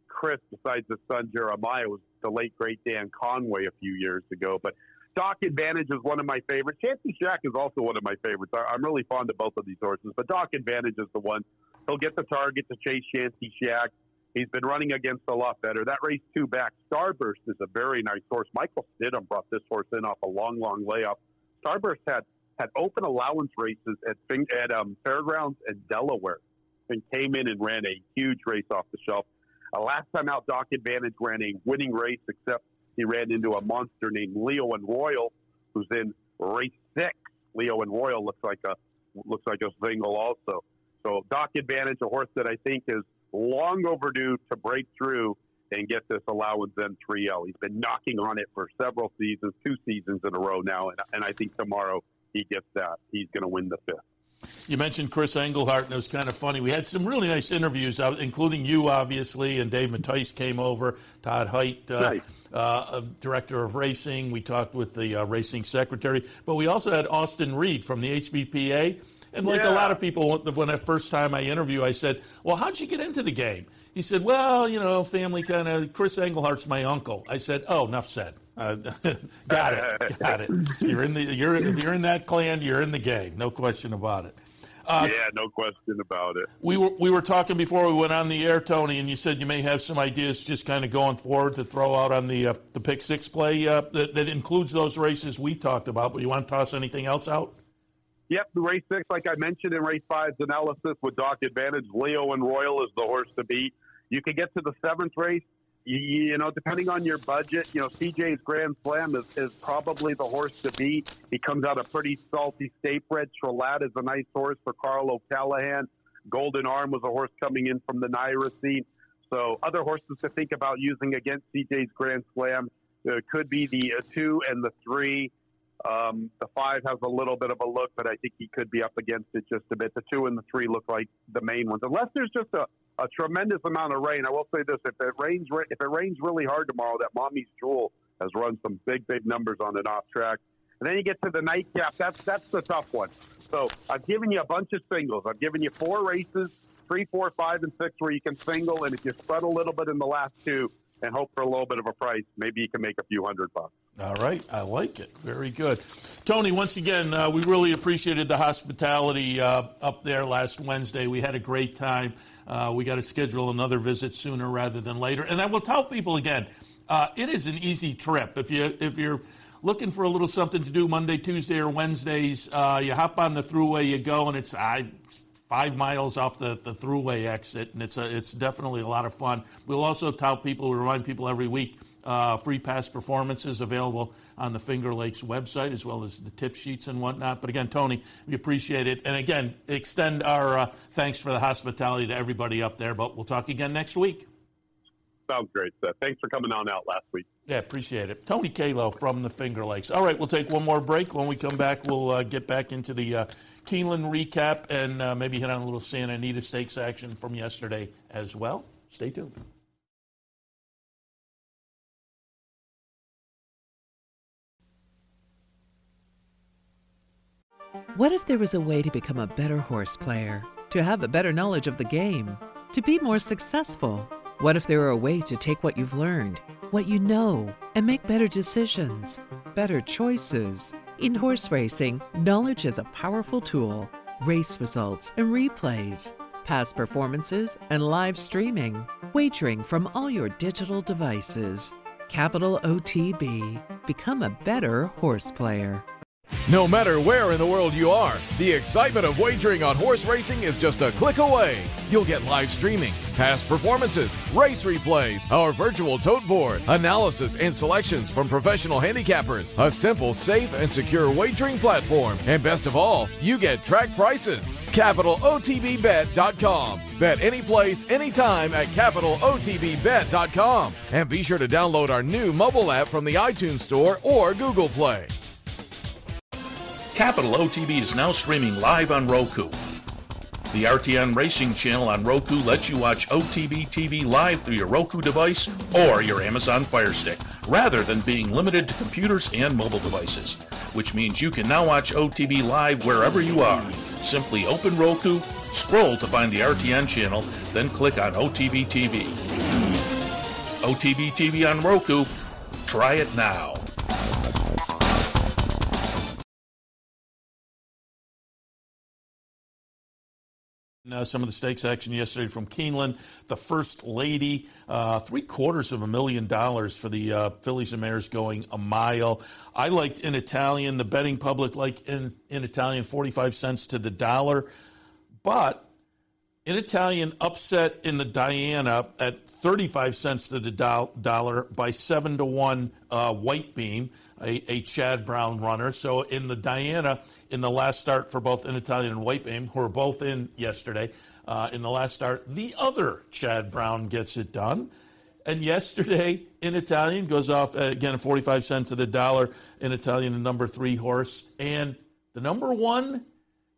E: Chris, besides his son Jeremiah, was the late great Dan Conway a few years ago. But Doc Advantage is one of my favorites. Chancy Shack is also one of my favorites. I, I'm really fond of both of these horses, but Doc Advantage is the one. He'll get the target to chase Chancy Shack. He's been running against a lot better. That race two back, Starburst is a very nice horse. Michael Stidham brought this horse in off a long, long layoff. Starburst had had open allowance races at at um, Fairgrounds and Delaware, and came in and ran a huge race off the shelf. Uh, last time out, Doc Advantage ran a winning race, except he ran into a monster named Leo and Royal, who's in race six. Leo and Royal looks like a looks like a single also. So Doc Advantage, a horse that I think is long overdue to break through and get this allowance N3L. He's been knocking on it for several seasons, two seasons in a row now, and, and I think tomorrow he gets that. He's going to win the fifth.
B: You mentioned Chris Englehart, and it was kind of funny. We had some really nice interviews, including you, obviously, and Dave Matice came over, Todd Height, uh, nice. uh, director of racing. We talked with the uh, racing secretary, but we also had Austin Reed from the HBPA. And like yeah. a lot of people, when the first time I interview, I said, "Well, how'd you get into the game?" He said, "Well, you know, family kind of. Chris Englehart's my uncle." I said, "Oh, enough said. Uh, got it, got it. You're in the you're if you're in that clan, you're in the game. No question about it."
E: Uh, yeah, no question about it.
B: We were we were talking before we went on the air, Tony, and you said you may have some ideas just kind of going forward to throw out on the uh, the pick six play uh, that, that includes those races we talked about. But you want to toss anything else out?
E: Yep, the race six, like I mentioned in race five's analysis with Doc Advantage, Leo and Royal is the horse to beat. You can get to the seventh race. You, you know, depending on your budget, you know, CJ's Grand Slam is, is probably the horse to beat. He comes out a pretty salty state bred. Trellat is a nice horse for Carl O'Callahan. Golden Arm was a horse coming in from the NYRA scene. So other horses to think about using against CJ's Grand Slam uh, could be the uh, two and the three. Um, the five has a little bit of a look, but I think he could be up against it just a bit. The two and the three look like the main ones, unless there's just a, a tremendous amount of rain. I will say this: if it rains, if it rains really hard tomorrow, that Mommy's Jewel has run some big, big numbers on an off track. And then you get to the nightcap. That's that's the tough one. So I've given you a bunch of singles. I've given you four races, three, four, five, and six, where you can single. And if you spread a little bit in the last two, and hope for a little bit of a price. Maybe you can make a few hundred bucks.
B: All right, I like it. Very good, Tony. Once again, uh, we really appreciated the hospitality uh, up there last Wednesday. We had a great time. Uh, we got to schedule another visit sooner rather than later. And I will tell people again, uh, it is an easy trip if you if you're looking for a little something to do Monday, Tuesday, or Wednesdays. Uh, you hop on the throughway, you go, and it's I five miles off the, the throughway exit, and it's a, it's definitely a lot of fun. We'll also tell people, we remind people every week, uh, free pass performances available on the Finger Lakes website as well as the tip sheets and whatnot. But again, Tony, we appreciate it, and again, extend our uh, thanks for the hospitality to everybody up there. But we'll talk again next week.
E: Sounds great, Seth. Thanks for coming on out last week.
B: Yeah, appreciate it. Tony Calo from the Finger Lakes. All right, we'll take one more break. When we come back, we'll uh, get back into the uh, Keeneland recap and uh, maybe hit on a little Santa Anita Stakes action from yesterday as well. Stay tuned.
F: What if there was a way to become a better horse player, to have a better knowledge of the game, to be more successful? What if there were a way to take what you've learned, what you know, and make better decisions, better choices? In horse racing, knowledge is a powerful tool. Race results and replays, past performances and live streaming, wagering from all your digital devices. Capital OTB. Become a better horse player.
C: No matter where in the world you are, the excitement of wagering on horse racing is just a click away. You'll get live streaming, past performances, race replays, our virtual tote board, analysis and selections from professional handicappers, a simple, safe, and secure wagering platform, and best of all, you get track prices. CapitalOTBBet.com. Bet any place, anytime at CapitalOTBBet.com. And be sure to download our new mobile app from the iTunes Store or Google Play.
D: Capital OTB is now streaming live on Roku. The RTN Racing channel on Roku lets you watch OTB TV live through your Roku device or your Amazon Fire Stick, rather than being limited to computers and mobile devices, which means you can now watch OTB live wherever you are. Simply open Roku, scroll to find the RTN channel, then click on OTB TV. OTB TV on Roku. Try it now.
B: Some of the stakes action yesterday from Keeneland. The First Lady, uh, three quarters of a million dollars for the uh, Fillies and Mares going a mile. I liked in Italian, the betting public liked in, in Italian 45 cents to the dollar. But in Italian, upset in the Diana at 35 cents to the do- dollar by 7 to 1 uh, White Beam, a, a Chad Brown runner. So in the Diana, in the last start for both in Italian and White Beam, who were both in yesterday. Uh, in the last start, the other Chad Brown gets it done. And yesterday in Italian goes off uh, again 45 cents to the dollar in Italian, the number three horse. And the number one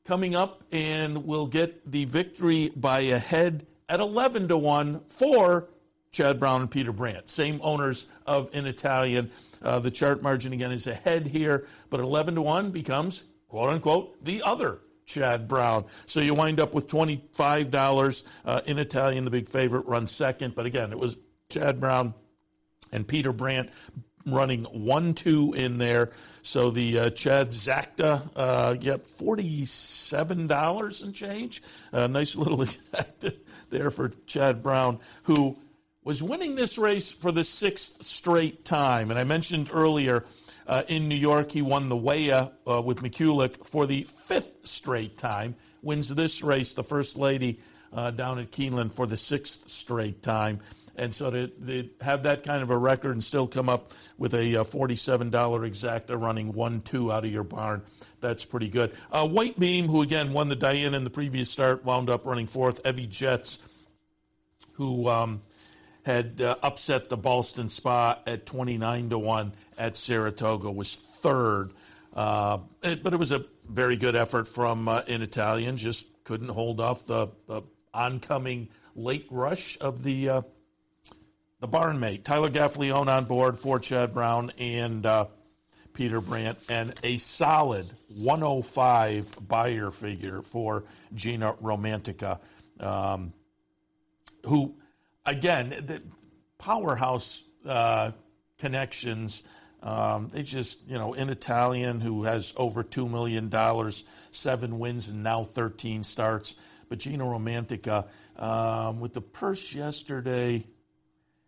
B: coming up and will get the victory by a head at 11 to 1 for Chad Brown and Peter Brant, same owners of In Italian. Uh, the chart margin again is ahead here, but 11 to 1 becomes quote unquote the other Chad Brown. So you wind up with $25 uh, in Italian, the big favorite, runs second. But again, it was Chad Brown and Peter Brant running 1 2 in there. So the uh, Chad Zacta, uh, yep, $47 and change. Uh, nice little there for Chad Brown, who was winning this race for the sixth straight time. And I mentioned earlier uh, in New York, he won the Waya uh, with McCulloch for the fifth straight time. Wins this race, the First Lady uh, down at Keeneland for the sixth straight time. And so to, to, have that kind of a record and still come up with a uh, $47 exacta running 1 2 out of your barn, that's pretty good. Uh, White Beam, who again won the Diane in the previous start, wound up running fourth. Evvie Jets, who um, had uh, upset the Ballston Spa at 29 to 1 at Saratoga, was third. Uh, it, but it was a very good effort from uh, in Italian, just couldn't hold off the, the oncoming late rush of the uh, the barn mate. Tyler Gaffalione on board for Chad Brown and uh, Peter Brant, and a solid 105 Beyer figure for Gina Romantica, um, who again, the powerhouse uh, connections. Um, they just, you know, in Italian, who has over $2 million, seven wins, and now 13 starts. But Gina Romantica, um, with the purse yesterday,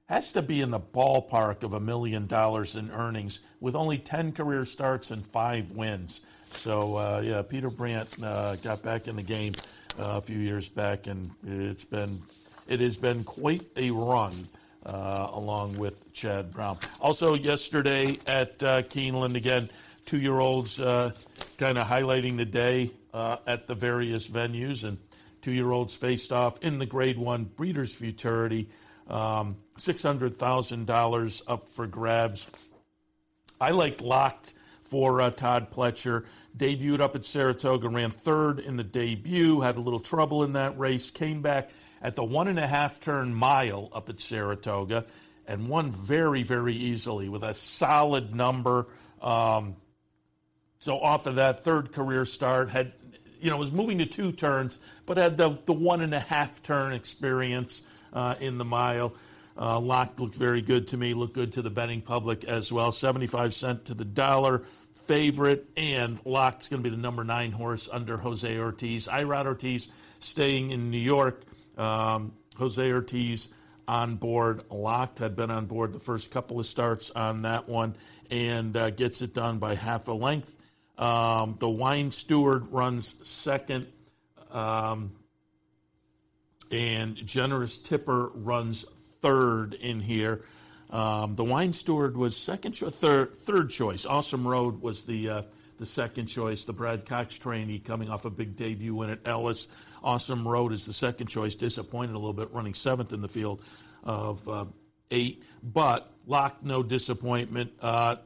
B: has to be in the ballpark of a million dollars in earnings with only 10 career starts and five wins. So, uh, yeah, Peter Brant uh, got back in the game uh, a few years back, and it's been it has been quite a run. Uh, along with Chad Brown. Also, yesterday at uh, Keeneland, again, two year olds uh, kind of highlighting the day at the various venues, and two year olds faced off in the grade one Breeders' Futurity. Um, $600,000 up for grabs. I liked Locked for uh, Todd Pletcher. Debuted up at Saratoga, ran third in the debut, had a little trouble in that race, came back at the one and a half turn mile up at Saratoga and won very, very easily with a solid number. Um, so off of that third career start, had you know was moving to two turns, but had the the one and a half turn experience uh, in the mile. Uh, looked very good to me. Looked good to the betting public as well. Seventy-five cent to the dollar favorite, and Lock's going to be the number nine horse under Jose Ortiz. Irad Ortiz staying in New York. Um, Jose Ortiz on board, locked, had been on board the first couple of starts on that one, and uh, gets it done by half a length. Um, the Wine Steward runs second, um, and Generous Tipper runs third in here. Um, the Wine Steward was second, cho- third, third choice. Awesome Road was the uh, the second choice. The Brad Cox trainee coming off a big debut win at Ellis. Awesome Road is the second choice. Disappointed a little bit, running seventh in the field of uh, eight, but locked no disappointment. Uh,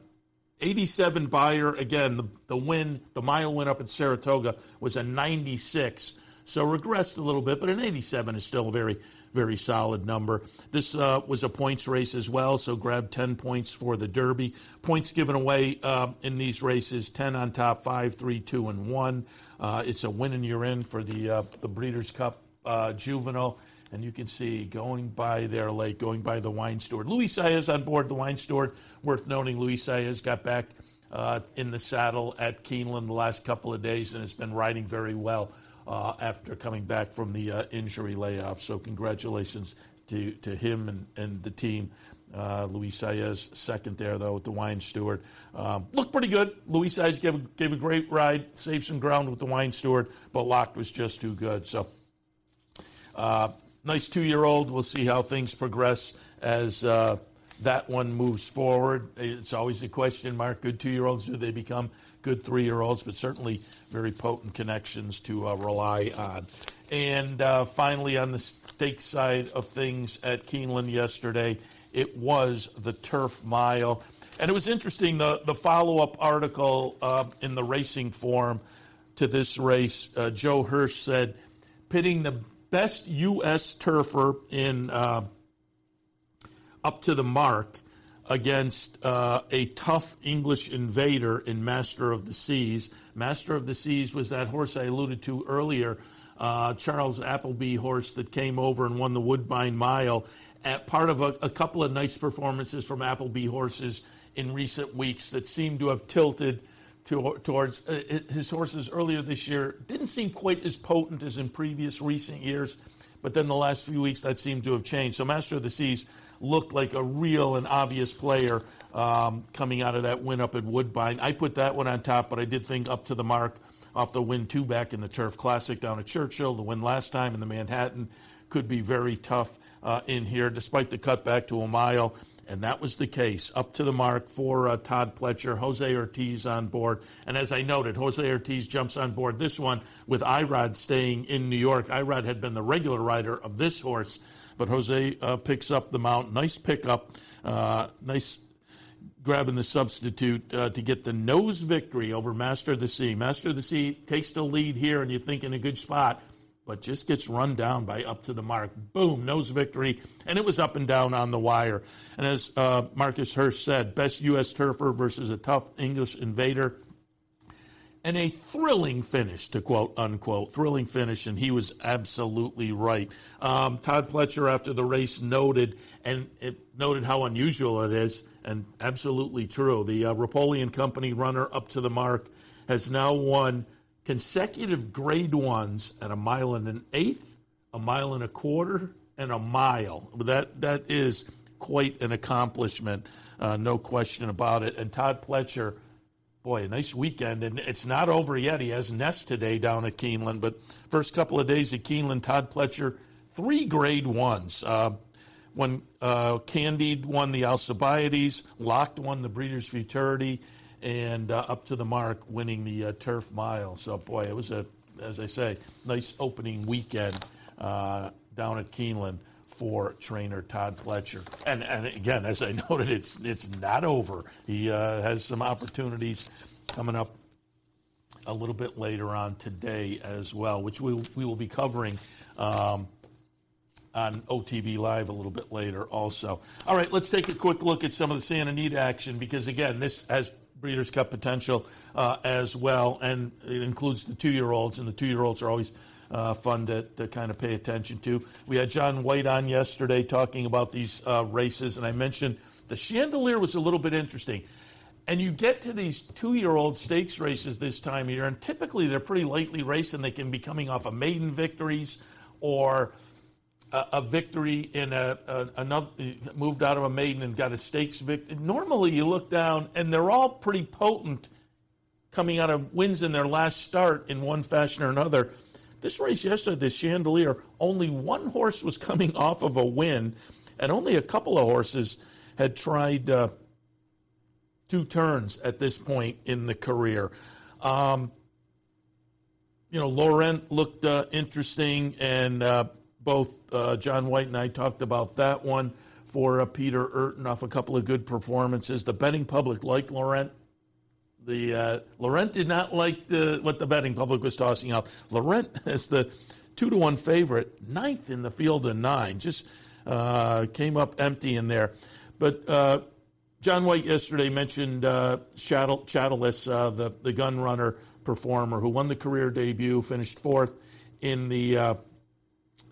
B: 87 Beyer, again. The, the win, the mile win up at Saratoga was a 96, so regressed a little bit, but an 87 is still a very very solid number. This uh, was a points race as well, so grab 10 points for the Derby. Points given away uh, in these races 10 on top, 5, 3, 2, and 1. Uh, it's a win and you're in for the, uh, the Breeders' Cup uh, Juvenile. And you can see going by their lake, going by the wine steward. Luis Saez on board the wine steward. Worth noting, Luis Saez got back uh, in the saddle at Keeneland the last couple of days and has been riding very well uh, after coming back from the uh, injury layoff. So congratulations to, to him and, and the team. Uh, Luis Saez second there though with the wine steward. Um, looked pretty good. Luis Saez gave, gave a great ride, saved some ground with the wine steward, but Locked was just too good. So uh, nice two year old. We'll see how things progress as uh, that one moves forward. It's always a question mark. Good two year olds, do they become good three year olds? But certainly very potent connections to uh, rely on. And uh, finally, on the stake side of things at Keeneland yesterday, it was the turf mile. And it was interesting, the, the follow up article uh, in the racing form to this race. Uh, Joe Hirsch said, pitting the best U.S. turfer in uh, up to the mark against uh, a tough English invader in Master of the Seas. Master of the Seas was that horse I alluded to earlier, uh, Charles Appleby horse that came over and won the Woodbine Mile. At part of a, a couple of nice performances from Appleby horses in recent weeks that seem to have tilted to, towards uh, his horses earlier this year. Didn't seem quite as potent as in previous recent years, but then the last few weeks that seemed to have changed. So Master of the Seas looked like a real and obvious player um, coming out of that win up at Woodbine. I put that one on top, but I did think up to the mark off the win two back in the Turf Classic down at Churchill. The win last time in the Manhattan could be very tough uh, in here, despite the cutback to a mile. And that was the case, up to the mark for uh, Todd Pletcher, Jose Ortiz on board. And as I noted, Jose Ortiz jumps on board this one with Irad staying in New York. Irad had been the regular rider of this horse but Jose uh, picks up the mount. Nice pickup. Uh, nice grabbing the substitute uh, to get the nose victory over Master of the Sea. Master of the Sea takes the lead here, and you think in a good spot, but just gets run down by up to the mark. Boom, nose victory, and it was up and down on the wire. And as uh, Marcus Hersh said, best U.S. turfer versus a tough English invader and a thrilling finish, to quote unquote, thrilling finish, and he was absolutely right. Um, Todd Pletcher, after the race, noted and it noted how unusual it is, and absolutely true. The uh, Company runner up to the mark has now won consecutive Grade Ones at a mile and an eighth, a mile and a quarter, and a mile. That that is quite an accomplishment, uh, no question about it. And Todd Pletcher boy, a nice weekend. And it's not over yet. He has Nest today down at Keeneland. But first couple of days at Keeneland, Todd Pletcher, three grade ones. Uh, when uh, Candied won the Alcibiades, Locked won the Breeders' Futurity, and uh, up to the mark winning the uh, Turf Mile. So, boy, it was a, as I say, nice opening weekend uh, down at Keeneland for trainer Todd Pletcher. And, and again, as I noted, it's, it's not over. He uh, has some opportunities coming up a little bit later on today as well, which we, we will be covering um, on OTB Live a little bit later also. All right, let's take a quick look at some of the Santa Anita action because, again, this has Breeders' Cup potential uh, as well, and it includes the two year olds, and the two year olds are always uh, fun to, to kind of pay attention to. We had John White on yesterday talking about these uh, races, and I mentioned the Chandelier was a little bit interesting. And you get to these two year old stakes races this time of year, and typically they're pretty lightly raced, and they can be coming off of maiden victories or a, a victory in a, a, another moved out of a maiden and got a stakes victory. Normally, you look down, and they're all pretty potent coming out of wins in their last start in one fashion or another. This race yesterday, the Chandelier, only one horse was coming off of a win, and only a couple of horses had tried uh, two turns at this point in the career. Um, you know, Laurent looked uh, interesting, and uh, both uh, John White and I talked about that one for uh, Peter Eurton off a couple of good performances. The betting public liked Laurent. The uh, Laurent did not like the, what the betting public was tossing out. Laurent is the two to one favorite, ninth in the field of nine, just uh, came up empty in there. But uh, John White yesterday mentioned uh, uh, the the gun runner performer who won the career debut, finished fourth in the uh,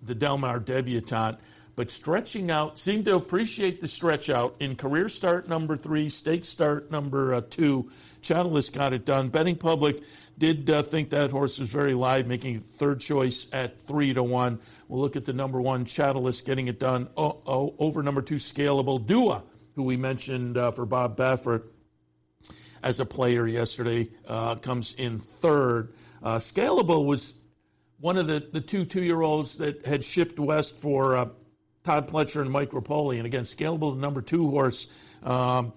B: the Del Mar debutante but stretching out, seemed to appreciate the stretch out in career start number three, stake start number uh, two. Chattalas got it done. Betting public did uh, think that horse was very live, making third choice at three to one. We'll look at the number one, Chattalas getting it done oh, oh, over number two, Scalable Dua, who we mentioned uh, for Bob Baffert as a player yesterday, uh, comes in third. Uh, Scalable was one of the, the two two year olds that had shipped west for uh, Todd Pletcher and Mike Repole. And again, scalable the number two horse um,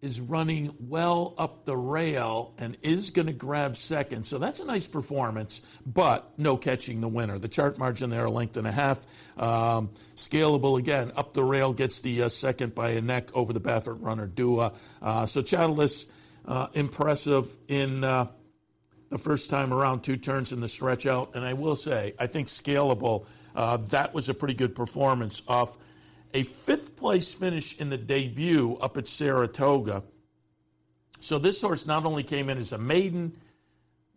B: is running well up the rail and is going to grab second. So that's a nice performance, but no catching the winner. The chart margin there, a length and a half. Um, scalable again, up the rail, gets the uh, second by a neck over the Baffert runner Dua. Uh, so Chattalas, uh, impressive in uh, the first time around, two turns in the stretch out. And I will say, I think scalable, uh, that was a pretty good performance off a fifth place finish in the debut up at Saratoga. So this horse not only came in as a maiden,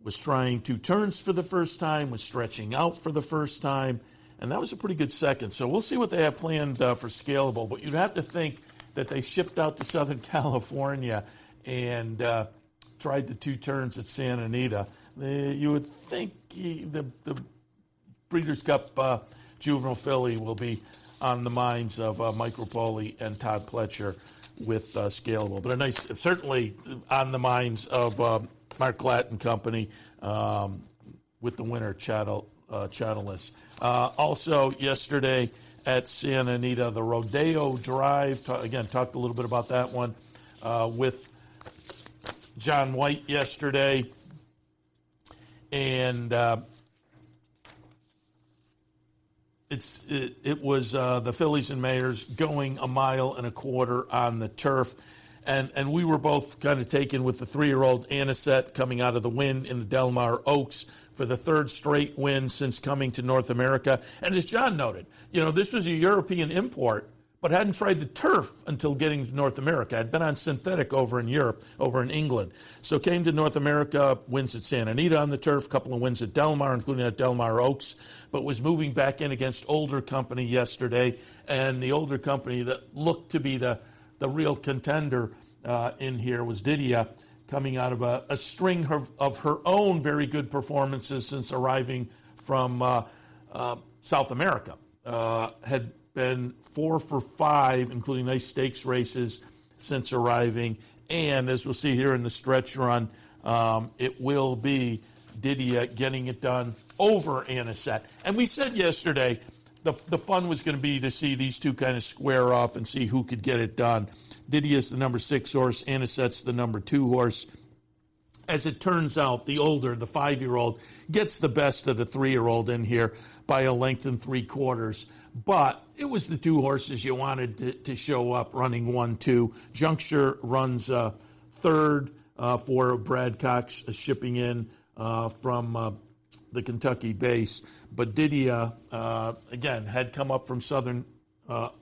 B: was trying two turns for the first time, was stretching out for the first time, and that was a pretty good second. So we'll see what they have planned uh, for scalable. But you'd have to think that they shipped out to Southern California and uh, tried the two turns at Santa Anita, you would think he, the, the Breeders' Cup uh, juvenile filly will be on the minds of uh, Mike Repole and Todd Pletcher with uh, Scalable. But a nice, certainly on the minds of uh, Mark Glatt and company um, with the winner, Chattel, uh, Uh, also, yesterday at Santa Anita, the Rodeo Drive, again, talked a little bit about that one uh, with John White yesterday, and it's it, it was uh, the Fillies and Mares going a mile and a quarter on the turf. And, and we were both kind of taken with the three year old Anisette coming out of the win in the Delmar Oaks for the third straight win since coming to North America. And as John noted, you know, this was a European import but hadn't tried the turf until getting to North America. I'd been on synthetic over in Europe, over in England. So came to North America, wins at Santa Anita on the turf, a couple of wins at Del Mar, including at Del Mar Oaks, but was moving back in against older company yesterday. And the older company that looked to be the, the real contender uh, in here was Didia, coming out of a, a string of, of, her own very good performances since arriving from uh, uh, South America. Uh, had been four for five, including nice stakes races since arriving. And as we'll see here in the stretch run, um, it will be Didia getting it done over Anisette. And we said yesterday the, the fun was going to be to see these two kind of square off and see who could get it done. Didia's the number six horse, Anisette's the number two horse. As it turns out, the older, the five year old, gets the best of the three year old in here by a length and three quarters. But it was the two horses you wanted to, to show up running one, two. Juncture runs uh, third uh, for Brad Cox uh, shipping in uh, from uh, the Kentucky base. But Didia, again, had come up from Southern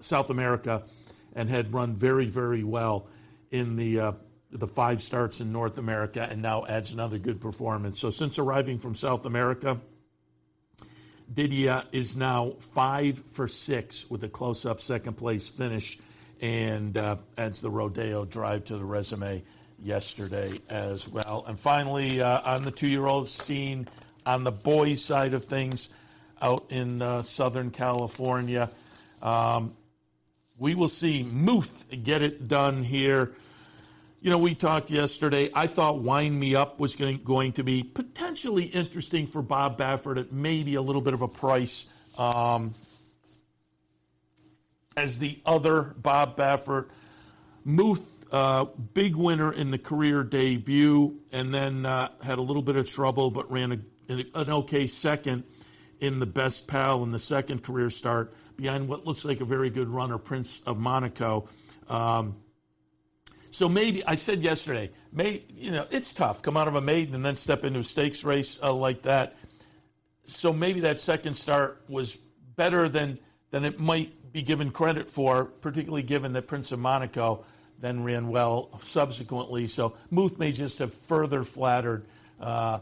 B: South America and had run very, very well in the the five starts in North America and now adds another good performance. So since arriving from South America, Didia is now five for six with a close up second place finish and uh, adds the Rodeo drive to the resume yesterday as well. And finally, uh, on the two year old scene, on the boys' side of things, out in uh, Southern California, um, we will see Muth get it done here you know, we talked yesterday. I thought Wind Me Up was going, going to be potentially interesting for Bob Baffert at maybe a little bit of a price. Um, as the other Bob Baffert. Muth, uh, big winner in the career debut, and then uh, had a little bit of trouble, but ran a, an okay second in the best pal in the second career start behind what looks like a very good runner, Prince of Monaco. Um, so maybe I said yesterday, may you know it's tough come out of a maiden and then step into a stakes race uh, like that. So maybe that second start was better than than it might be given credit for, particularly given that Prince of Monaco then ran well subsequently. So Muth may just have further flattered uh,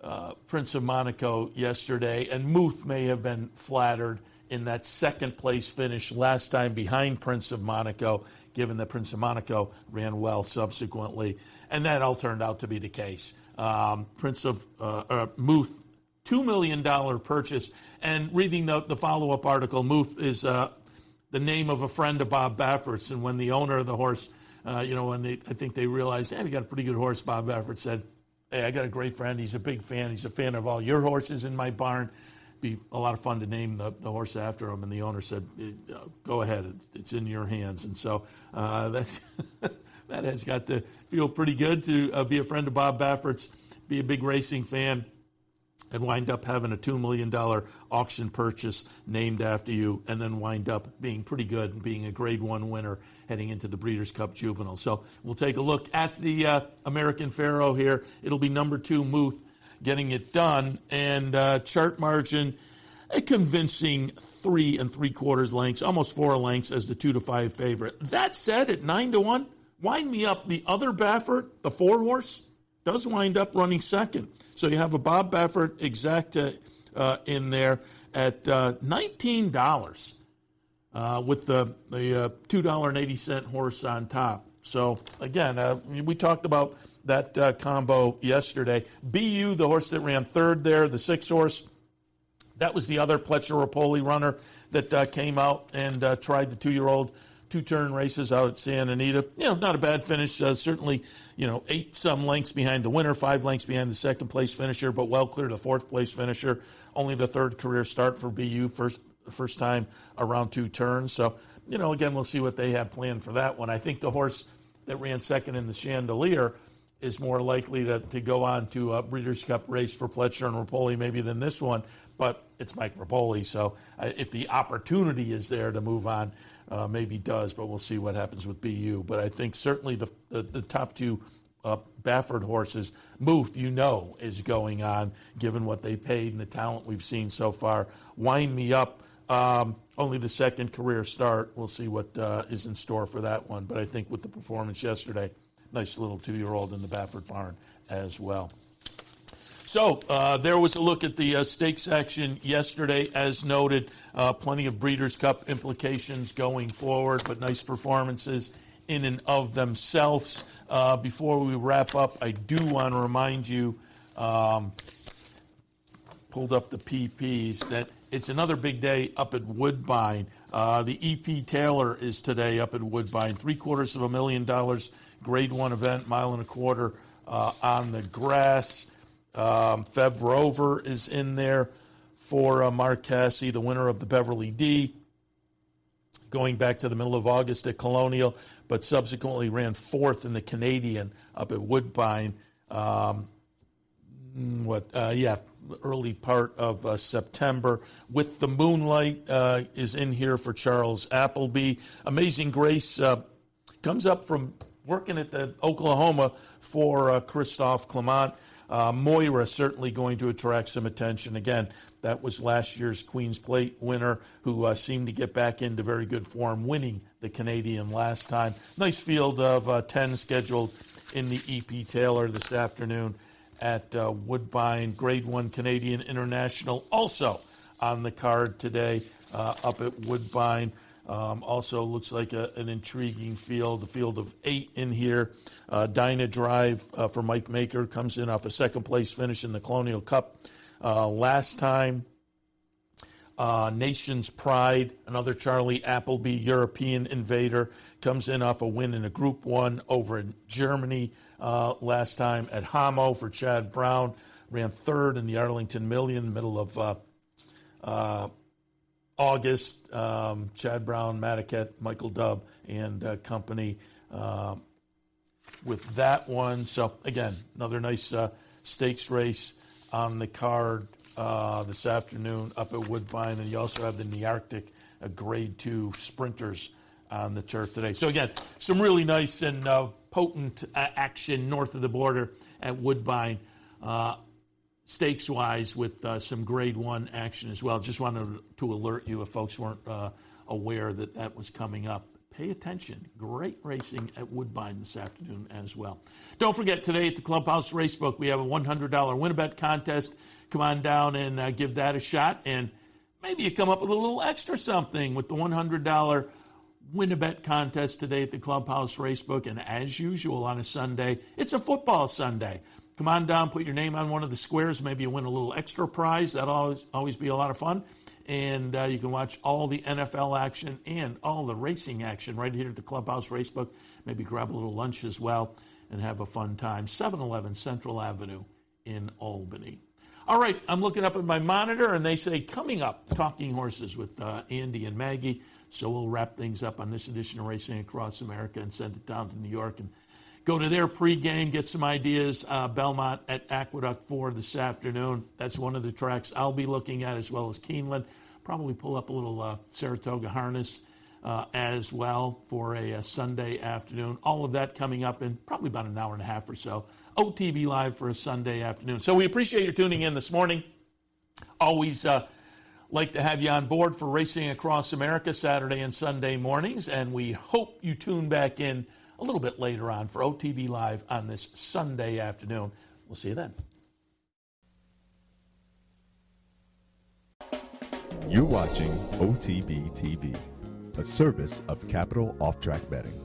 B: uh, Prince of Monaco yesterday, and Muth may have been flattered in that second place finish last time behind Prince of Monaco given that Prince of Monaco ran well subsequently. And that all turned out to be the case. Um, Prince of uh, uh, Muth, $2 million purchase. And reading the, the follow up article, Muth is uh, the name of a friend of Bob Baffert's. And when the owner of the horse, uh, you know, when they, I think they realized, hey, we got a pretty good horse, Bob Baffert said, hey, I got a great friend. He's a big fan. He's a fan of all your horses in my barn be a lot of fun to name the, the horse after him. And the owner said, uh, "Go ahead, it's in your hands." And so uh, that that has got to feel pretty good to uh, be a friend of Bob Baffert's, be a big racing fan, and wind up having a two million dollar auction purchase named after you, and then wind up being pretty good and being a Grade One winner heading into the Breeders' Cup Juvenile. So we'll take a look at the uh, American Pharoah here. It'll be number two Muth getting it done. And uh, chart margin, a convincing three and three quarters lengths, almost four lengths as the two to five favorite. That said, at nine to one, Wine Me Up. The other Baffert, the four horse, does wind up running second. So you have a Bob Baffert exacta uh, in there at uh, $19 uh, with the, the uh, $2.80 horse on top. So, again, uh, we talked about that uh, combo yesterday. BU, the horse that ran third there, the six horse, that was the other Pletcher Repole runner that came out and tried the two year old two turn races out at Santa Anita. You know, not a bad finish. Uh, certainly, you know, eight some lengths behind the winner, five lengths behind the second place finisher, but well clear to fourth place finisher. Only the third career start for BU, first first time around two turns. So, you know, again, we'll see what they have planned for that one. I think the horse that ran second in the Chandelier is more likely to, to go on to a Breeders' Cup race for Pletcher and Repole maybe than this one, but it's Mike Repole. So uh, if the opportunity is there to move on, uh, maybe does, but we'll see what happens with BU. But I think certainly the, the, the top two uh, Baffert horses, Muth, you know, is going on, given what they paid and the talent we've seen so far. Wine Me Up. Um, only the second career start. We'll see what uh, is in store for that one. But I think with the performance yesterday, nice little two year old in the Baffert barn as well. So uh, there was a look at the uh, stakes action yesterday, as noted. Uh, plenty of Breeders' Cup implications going forward, but nice performances in and of themselves. Uh, before we wrap up, I do want to remind you. Um, pulled up the PPs that it's another big day up at Woodbine. Uh, the EP Taylor is today up at Woodbine. Three quarters of a million dollars, grade one event, mile and a quarter uh, on the grass. Um, Fev Rover is in there for uh, Casse, the winner of the Beverly D, going back to the middle of August at Colonial, but subsequently ran fourth in the Canadian up at Woodbine. Um, what? Uh, yeah, early part of uh, September. With the Moonlight uh, is in here for Charles Appleby. Amazing Grace uh, comes up from working at the Oklahoma for uh, Christophe Clement. Uh, Moira certainly going to attract some attention. Again, that was last year's Queen's Plate winner who uh, seemed to get back into very good form, winning the Canadian last time. Nice field of uh, 10 scheduled in the EP Taylor this afternoon at uh, Woodbine. Grade 1 Canadian International also on the card today uh, up at Woodbine. Um, also looks like a, an intriguing field, a field of eight in here. Uh, Dinah Drive uh, for Mike Maker comes in off a second place finish in the Colonial Cup uh, last time. Uh, Nation's Pride, another Charlie Appleby European invader, comes in off a win in a Group 1 over in Germany uh, last time Adhamo for Chad Brown. Ran third in the Arlington Million, middle of uh, August, um, Chad Brown, Madaket, Michael Dubb, and uh, company uh, with that one. So, again, another nice uh, stakes race on the card uh, this afternoon up at Woodbine. And you also have the Nearctic uh, Grade 2 sprinters on the turf today. So, again, some really nice and uh, potent action north of the border at Woodbine stakes wise with uh, some grade one action as well. Just wanted to alert you if folks weren't uh, aware that that was coming up. Pay attention. Great racing at Woodbine this afternoon as well. Don't forget, today at the Clubhouse Racebook, we have a $100 win a bet contest. Come on down and uh, give that a shot. And maybe you come up with a little extra something with the $100 win a bet contest today at the Clubhouse Racebook. And as usual on a Sunday, it's a football Sunday. Come on down, put your name on one of the squares. Maybe you win a little extra prize. That'll always, always be a lot of fun. And uh, you can watch all the NFL action and all the racing action right here at the Clubhouse Racebook. Maybe grab a little lunch as well and have a fun time. 711 Central Avenue in Albany. All right, I'm looking up at my monitor and they say coming up, Talking Horses with uh, Andy and Maggie. So we'll wrap things up on this edition of Racing Across America and send it down to New York and Go to their pregame, get some ideas. Uh, Belmont at Aqueduct 4 this afternoon. That's one of the tracks I'll be looking at, as well as Keeneland. Probably pull up a little uh, Saratoga harness uh, as well for a, a, Sunday afternoon. All of that coming up in probably about an hour and a half or so OTB Live for a Sunday afternoon. So we appreciate your tuning in this morning. Always uh, like to have you on board for Racing Across America Saturday and Sunday mornings, and we hope you tune back in a little bit later on for OTB Live on this Sunday afternoon. We'll see you then.
G: You're watching OTB TV, a service of Capital Off Track Betting.